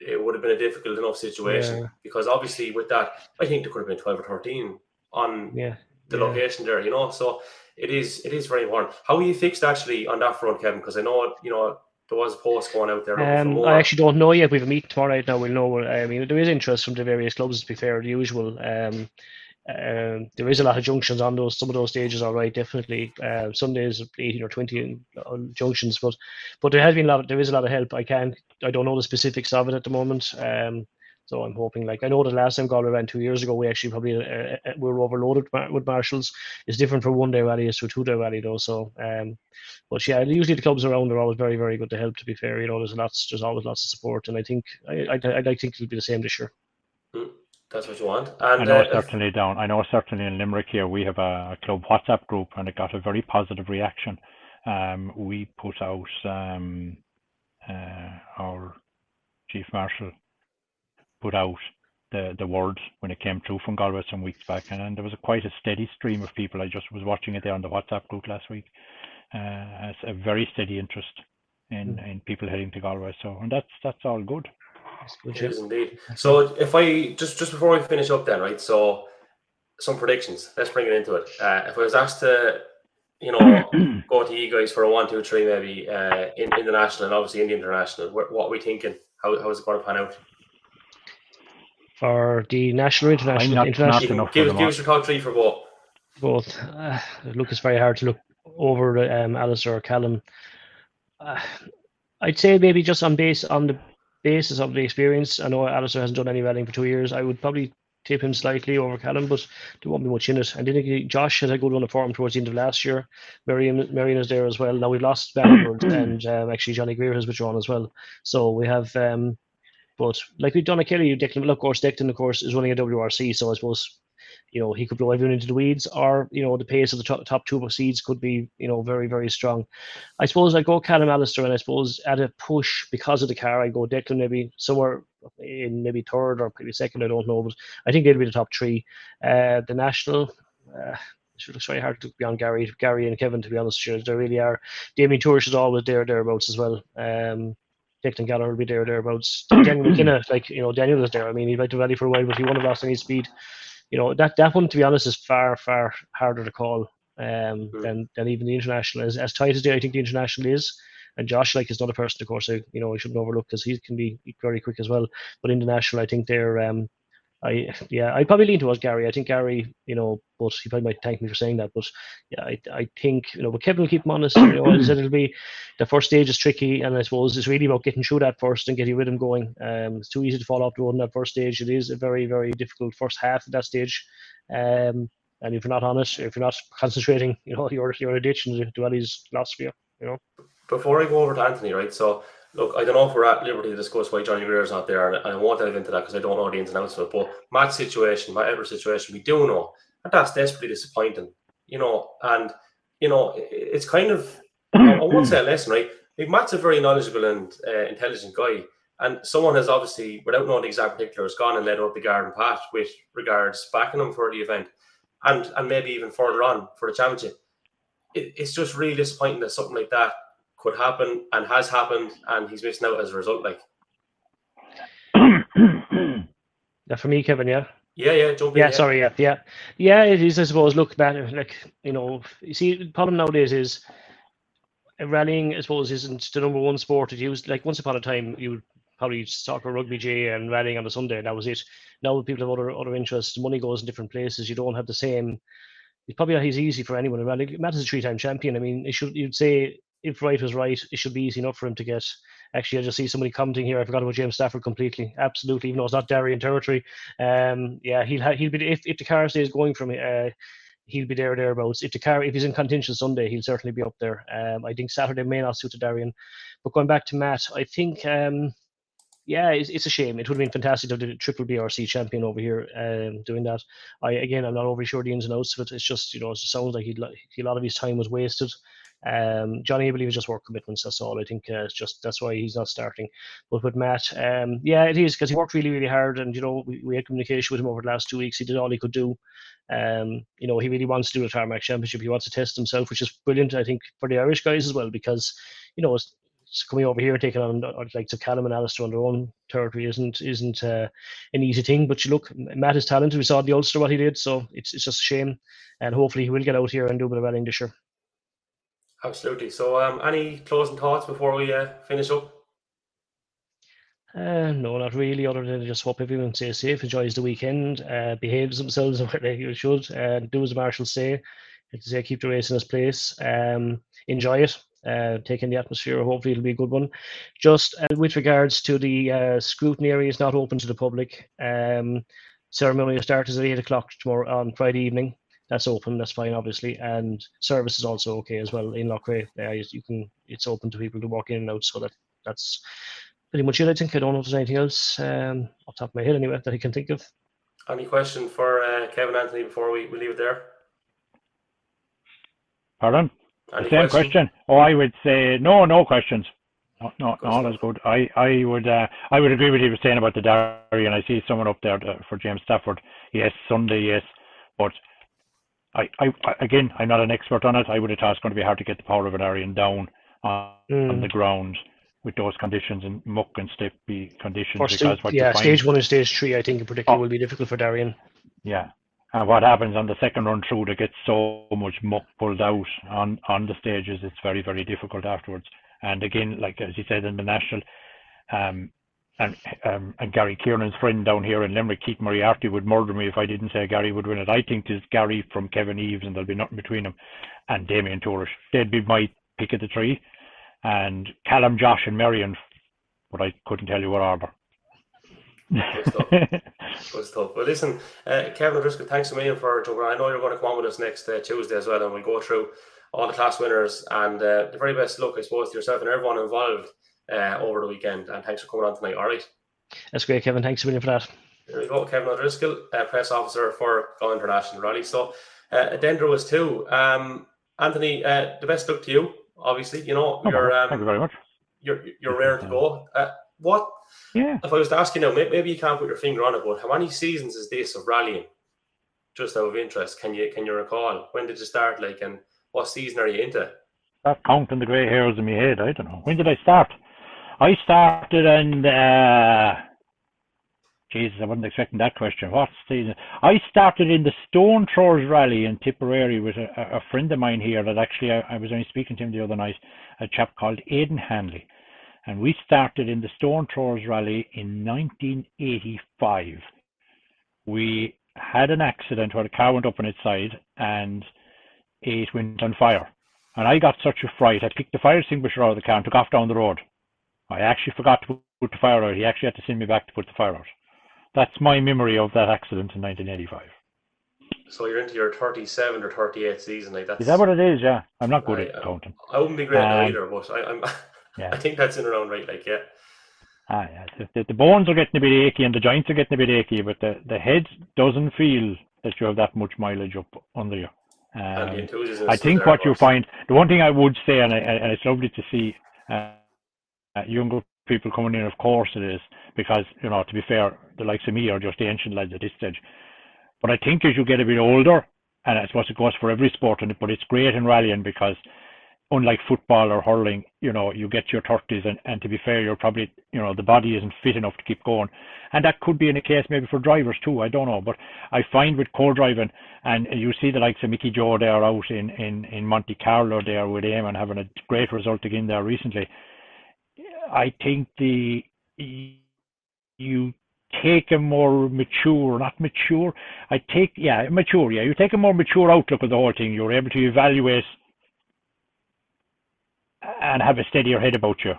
it would have been a difficult enough situation. Yeah. Because obviously with that, I think there could have been twelve or thirteen on Yeah. the yeah. location there, you know. So it is it is very important. How are you fixed actually on that front, Kevin? Because I know you know there was a post going out there. Um. I actually don't know yet. We have a meeting tomorrow night now. We'll know. I mean, there is interest from the various clubs. To be fair, the usual. Um, um, there is a lot of junctions on those. Some of those stages, are right, definitely. Uh, some days eighteen or twenty uh, junctions, but but there has been a lot. Of, there is a lot of help. I can't. I don't know the specifics of it at the moment. Um, so I'm hoping. Like I know the last time Galway ran two years ago, we actually probably uh, uh, we were overloaded with marshals. It's different for one day rally as to two day rally though. So um, but yeah, usually the clubs around are always very, very good to help. To be fair, you know, there's lots, there's always lots of support, and I think I, I, I think it'll be the same this year. That's what you want. I know uh, if- certainly down. I know certainly in Limerick here we have a, club WhatsApp group, and it got a very positive reaction. Um, we put out um, uh, our chief marshal put out the the word when it came through from Galway some weeks back, and, and there was a, quite a steady stream of people. I just was watching it there on the WhatsApp group last week. Uh, it's a very steady interest in, in people heading to Galway. So, and that's that's all good. That's good, It is indeed. So if I just just before we finish up, then right. So some predictions. Let's bring it into it. Uh, if I was asked to, you know, <clears throat> go to you guys for a one, two, three, maybe uh, in international and obviously in the international, what, what are we thinking? How how is it going to pan out? For the national, or international, not- international, not Give, enough for give, them give us your top three for both. both. Uh, look, it's very hard to look over um, Alistair or Callum. Uh, I'd say maybe just on base on the basis of the experience. I know Alistair hasn't done any rallying for two years. I would probably tip him slightly over Callum, but there won't be much in it. And he- Josh had a good run of form towards the end of last year. Meirion, Meirion is there as well. Now we've lost Vanderbilt <clears throat> and um, actually Johnny Greer has withdrawn as well. So we have, um, but like we've done a Kelly, Declan, of course, Declan, of course, is running a WRC. So I suppose you know, he could blow everyone into the weeds, or you know, the pace of the top, top two seeds could be, you know, very very strong. I suppose I go Callum Alistair, and I suppose at a push because of the car, I go Declan maybe somewhere in maybe third or maybe second. I don't know, but I think they'd be the top three. Uh, the national. Uh, it looks very hard to be on Gary, Gary and Kevin. To be honest, sure they really are. Damien Tourish is always there thereabouts as well. Um, Declan Gallagher will be there thereabouts. <coughs> Daniel McKenna, like you know, Daniel is there. I mean, he'd like to rally for a while, but he wouldn't have lost any speed you know that that one to be honest is far far harder to call um, Mm. than than even the international is as tight as the, I think the international is. And Josh like is another person, of course, I you know I shouldn't overlook because he can be very quick as well. But international, I think they're um, I yeah I probably lean towards Gary. I think Gary, you know, but he probably might thank me for saying that. But yeah, I, I think you know, but Kevin will keep him honest. You know, I said, it'll be the first stage is tricky, and I suppose it's really about getting through that first and getting rhythm going. Um, it's too easy to fall off the road in that first stage. It is a very very difficult first half of that stage. Um, And if you're not honest, if you're not concentrating, <laughs> you know, you're you're a ditch, and Dwelly's lost for you. You know. Before I go over to Anthony, right? So look, I don't know if we're at liberty to discuss why Johnny Greer's not there, and I won't dive into that because I don't know the ins and outs of it. But Matt's situation, Matt Edwards' situation, we do know, and that's desperately disappointing. You know, and you know, it's kind of I won't say a lesson, right? Like Matt's a very knowledgeable and uh, intelligent guy, and someone has obviously, without knowing the exact particulars, gone and led up the garden path with regards backing him for the event, and and maybe even further on for the championship. It, it's just really disappointing that something like that could happen and has happened, and he's missing out as a result. Like, yeah, for me, Kevin, yeah. Yeah, yeah, in, yeah, sorry, yeah, yeah, yeah. It is, I suppose. Look, man, like you know, you see, the problem nowadays is rallying. I suppose isn't the number one sport. It used like once upon a time, you would probably soccer, rugby, J, and rallying on the Sunday. And that was it. Now people have other other interests. Money goes in different places. You don't have the same. It's probably not as easy for anyone. Rally. Matt is a three-time champion. I mean, it should you'd say if Wright was right, it should be easy enough for him to get. Actually, I just see somebody commenting here. I forgot about James Stafford completely. Absolutely, even though it's not Darrian territory. Um, yeah, he'll ha- he'll be if, if the car stays going from uh, he'll be there thereabouts. If the car if he's in contention Sunday, he'll certainly be up there. Um, I think Saturday may not suit Darrian. But going back to Matt, I think um, yeah, it's, it's a shame. It would have been fantastic to have the triple BRC champion over here um, doing that. I again, I'm not overly sure the ins and outs of it. It's just you know, it sounds like he a lot of his time was wasted. Um, Johnny, I believe, is just work commitments. That's all. I think uh, it's just that's why he's not starting. But with Matt, um, yeah, it is because he worked really, really hard, and you know, we, we had communication with him over the last two weeks. He did all he could do. Um, you know, he really wants to do a tarmac championship. He wants to test himself, which is brilliant. I think for the Irish guys as well, because you know, it's, coming over here, and taking on like to Callum and Alistair on their own territory isn't isn't uh, an easy thing. But you look, Matt is talented. We saw the Ulster what he did, so it's it's just a shame. And hopefully he will get out here and do a bit of rallying this year. Absolutely. So, um, any closing thoughts before we uh, finish up? Uh, no, not really. Other than just hope everyone stays safe, enjoys the weekend, uh, behaves themselves <laughs> where they should, uh, do as the marshals say. Like say, keep the race in its place. Um, enjoy it. Uh, take in the atmosphere. Hopefully, it'll be a good one. Just uh, with regards to the uh, scrutiny area, is not open to the public. Um, ceremony will start at eight o'clock tomorrow on Friday evening that's open. That's fine, obviously, and service is also okay as well in Loughrea. Uh, you can it's open to people to walk in and out, so that that's pretty much it. I think I don't know if there's anything else um, off top of my head anyway that I can think of. Any question for uh, Kevin Anthony before we, we leave it there? Pardon? Any the same question? question? Oh, I would say no, no questions. No, no, no, that's good. I, I would, uh, I would agree with you saying about the Derry, and I see someone up there uh, for James Stafford. Yes, Sunday, yes, but I, I, again, I'm not an expert on it. I would have thought it's going to be hard to get the power of an Arian down on, mm. on the ground with those conditions and muck and slippy conditions. because what yeah, stage one and stage three, I think in particular, oh. will be difficult for Darrian. Yeah, and what happens on the second run through, they get so much muck pulled out on on the stages. It's very very difficult afterwards. And again, like as you said in the national, um, and um, and Gary Kiernan's friend down here in Limerick, Keith Moriarty, would murder me if I didn't say Gary would win it. I think it's Gary from Kevin Eves, and there'll be nothing between them, and Damien Tourish. They'd be my pick of the tree, and Callum, Josh, and Meirion, but I couldn't tell you what order. Good stuff. Good. Well, listen, uh, Kevin O'Driscoll, thanks a million for jumping I know you're going to come on with us next uh, Tuesday as well, and we'll go through all the class winners and uh, the very best luck, I suppose, to yourself and everyone involved uh, over the weekend. And thanks for coming on tonight. All right. That's great, Kevin. Thanks a million for that. There we go, Kevin O'Driscoll, uh, press officer for Go International Rally. So, uh, Dendro was too. Um, Anthony, uh, the best luck to you. Obviously, you know oh, you're. Um, thank you very much. You're you're rare to go. Uh, what? Yeah. If I was to ask you now, maybe you can't put your finger on it, but how many seasons is this of rallying? Just out of interest, can you can you recall when did you start? Like, and what season are you into? That counting the grey hairs in my head. I don't know. When did I start? I started and uh, Jesus, I wasn't expecting that question. What season? I started in the Stone Throwers Rally in Tipperary with a, a friend of mine here that actually I, I, was only speaking to him the other night, a chap called Aidan Hanley. And we started in the Stone Throwers Rally in 1985. We had an accident where the car went up on its side and it went on fire. And I got such a fright, I picked the fire extinguisher out of the car and took off down the road. I actually forgot to put the fire out. He actually had to send me back to put the fire out. That's my memory of that accident in 1985. So you're into your 37 or 38 season, like that. Is that what it is? Yeah, I'm not good I- at counting. I wouldn't be great Um, either, but I, I'm. <laughs> Yeah. I think that's in around right. Like, yeah. Ah, yeah. The, the, bones are getting a bit achy and the joints are getting a bit achy, but the, the head doesn't feel that you have that much mileage up under you. Um. I think what you find, the one thing I would say, and, I, and it's lovely to see uh, uh, younger people coming in, of course it is, because, you know, to be fair, the likes of me are just the ancient lads at this stage. But I think as you get a bit older, and I suppose it goes for every sport, and but it's great in rallying because unlike football or hurling, you know, you get your 30s, and, and to be fair, you're probably, you know, the body isn't fit enough to keep going. And that could be in a case maybe for drivers too, I don't know. But I find with co-driving, and you see the likes of Mickey Joe there out in, in, in Monte Carlo there with Eamon having a great result again there recently. I think the you take a more mature, not mature, I take, yeah, mature, yeah, you take a more mature outlook of the whole thing. You're able to evaluate and have a steadier head about you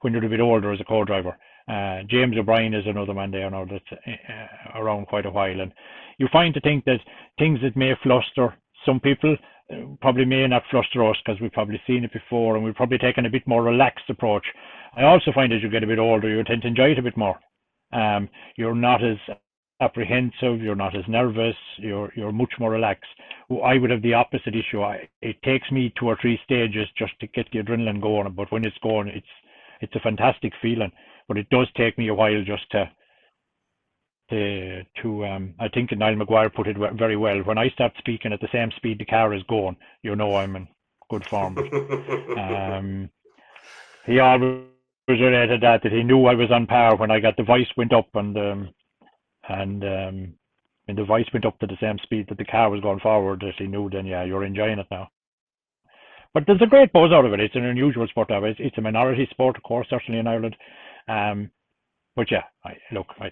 when you're a bit older as a co-driver. Uh, James O'Brien is another man there now that's uh, around quite a while, and you find to think that things that may fluster some people probably may not fluster us because we've probably seen it before, and we've probably taken a bit more relaxed approach. I also find as you get a bit older, you tend to enjoy it a bit more. Um, you're not as apprehensive, you're not as nervous, you're you're much more relaxed. I would have the opposite issue. I, it takes me two or three stages just to get the adrenaline going, but when it's going, it's it's a fantastic feeling. But it does take me a while just to to to um. I think Niall McGuire put it very well. When I start speaking at the same speed the car is going, you know I'm in good form. <laughs> Um, he always related that that he knew I was on par when I got the voice went up and um, and um, when the voice went up to the same speed that the car was going forward. That he knew then yeah you're enjoying it now. But there's a great buzz out of it. It's an unusual sport. It's, it's a minority sport, of course, certainly in Ireland. Um, but yeah, I, look, I,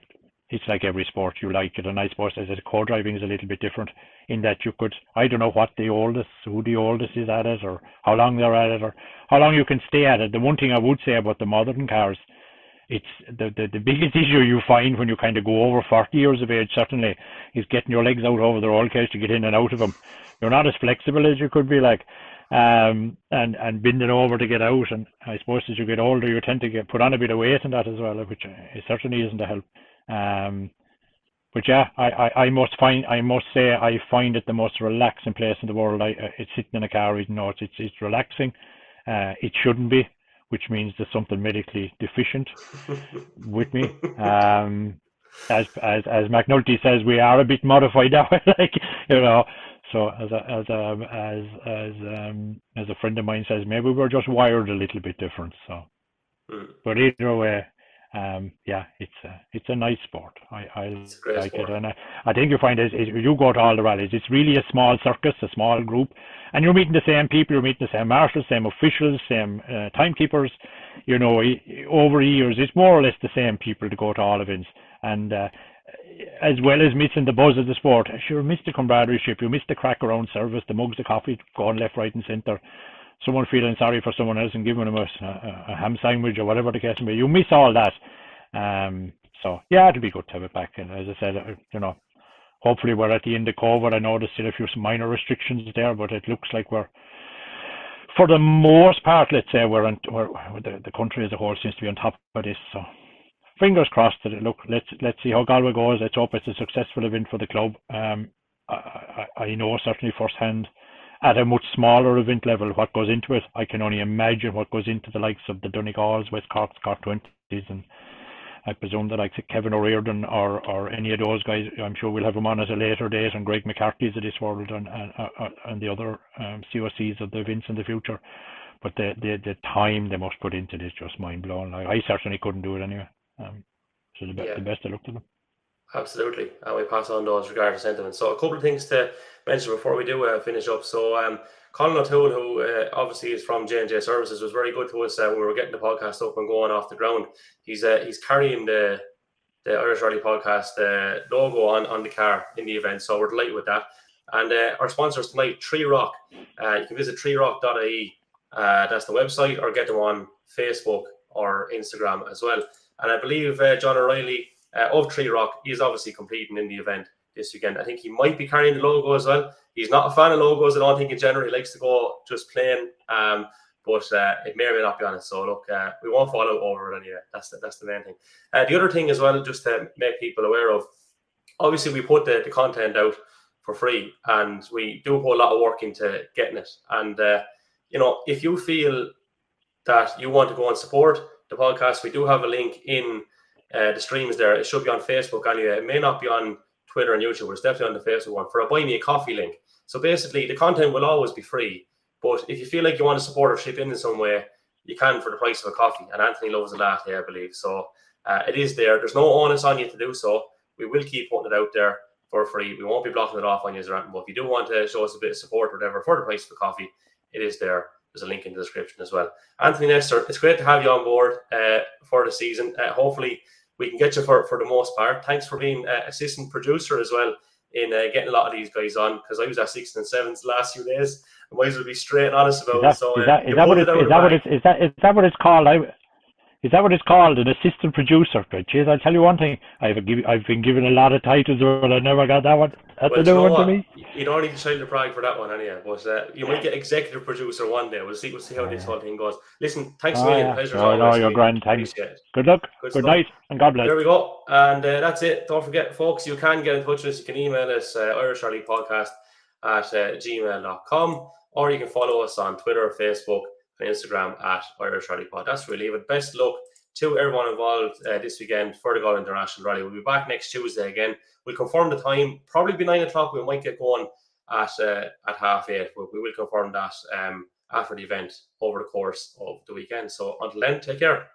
it's like every sport. You like it, and I suppose as a co-driving is a little bit different in that you could, I don't know what the oldest, who the oldest is at it, or how long they're at it, or how long you can stay at it. The one thing I would say about the modern cars, it's the, the, the biggest <laughs> issue you find when you kind of go over 40 years of age, certainly, is getting your legs out over the roll cage to get in and out of them. You're not as flexible as you could be like, um, and, and bending over to get out. And I suppose as you get older, you tend to get put on a bit of weight and that as well, which uh, certainly isn't a help. Um, but yeah, I, I, I must find I must say I find it the most relaxing place in the world. I uh, it's sitting in a car, reading notes. it's it's, relaxing. Uh, it shouldn't be, which means there's something medically deficient with me. Um, as as as McNulty says, we are a bit modified now, <laughs> like you know. So as a, as a, as as um as a friend of mine says, maybe we're just wired a little bit different. So, Mm. but either way, um, yeah, it's a it's a nice sport. I I It's a great like sport. it, and I, I think you find is you go to all the rallies. It's really a small circus, a small group, and you're meeting the same people. You're meeting the same marshals, same officials, same uh, timekeepers. You know, over years, it's more or less the same people to go to all events, and uh, as well as missing the buzz of the sport, sure, miss the camaraderie, you miss the crack around service, the mugs of coffee going left, right, and centre. Someone feeling sorry for someone else and giving them a, a, a ham sandwich or whatever the case may be. You miss all that. Um, so yeah, it'll be good to have it back. And as I said, uh, you know, hopefully we're at the end of COVID. I know there's still a few minor restrictions there, but it looks like we're, for the most part, let's say we're on, we're, the, the country as a whole seems to be on top of this. So fingers crossed that it look. Let's let's see how Galway goes. Let's hope it's a successful event for the club. Um, I, I, I know certainly firsthand at a much smaller event level what goes into it. I can only imagine what goes into the likes of the Donegals, West Cork, Cork Twenties, and I presume the likes of Kevin O'Riordan or or any of those guys. I'm sure we'll have them on at a later date, and Greg McCarthy's of this world, and and, uh, and the other um, COCs of the events in the future. But the, the the time they must put into this just mind blowing. Like I certainly couldn't do it anyway. Um, so the, be- Yeah. the best of luck to them. Absolutely, and we pass on those regardless sentiments. So a couple of things to mention before we do uh, finish up. So um, Colin O'Toole, who uh, obviously is from J and J Services, was very good to us uh, when we were getting the podcast up and going off the ground. He's uh, he's carrying the the Irish Rally Podcast uh, logo on on the car in the event, so we're delighted with that. And uh, our sponsors tonight, 3rock. Uh, you can visit 3rock.ie. Uh, that's the website, or get them on Facebook or Instagram as well. And I believe uh, John O'Reilly of 3rock is obviously competing in the event this weekend. I think he might be carrying the logo as well. He's not a fan of logos. I don't think in general he likes to go just plain. Um, but uh, it may or may not be on it. So look, uh, we won't follow over it anyway. That's the, that's the main thing. Uh, the other thing as well, just to make people aware of, obviously we put the, the content out for free, and we do a lot of work into getting it. And uh, you know, if you feel that you want to go and support the podcast, we do have a link in uh, the streams there. It should be on Facebook anyway. It may not be on Twitter and YouTube, it's definitely on the Facebook one for a buy me a coffee link. So basically, the content will always be free. But if you feel like you want to support or chip in in some way, you can for the price of a coffee. And Anthony loves a latte, I believe. So uh, it is there. There's no onus on you to do so. We will keep putting it out there for free. We won't be blocking it off on you anything. But if you do want to show us a bit of support or whatever for the price of a coffee, it is there. There's a link in the description as well. Anthony Nestor, it's great to have you on board uh, for the season. Uh, hopefully, we can get you for, for the most part. Thanks for being uh, assistant producer as well in uh, getting a lot of these guys on because I was at sixth and seventh the last few days. I might as well be straight and honest about is that, it. So, is uh, that, is that what it's, is that what it's, is that, is that what it's called? I, is that what it's called? An assistant producer? But geez, I'll tell you one thing. I've, given, I've been given a lot of titles, but I never got that one. That's Well, a new one to me. You don't need to child the pride for that one, anyway. But uh, you might get executive producer one day. We'll see. We'll see how this whole thing goes. Listen, thanks a Oh, million. yeah. Pleasure. as No, no, always, you're mate. grand. Thanks. Good luck. Good Good night, and God bless. There we go. And uh, that's it. Don't forget, folks, you can get in touch with us. You can email us, uh, Irish Podcast at uh, gmail.com, or you can follow us on Twitter, or Facebook, Instagram at Irish Rally Pod. That's really it. Best luck to everyone involved uh, this weekend for the Galway International Rally. We'll be back next Tuesday again. We'll confirm the time, probably be nine o'clock. We might get going at uh, at half eight, but we will confirm that um, after the event over the course of the weekend. So until then, take care.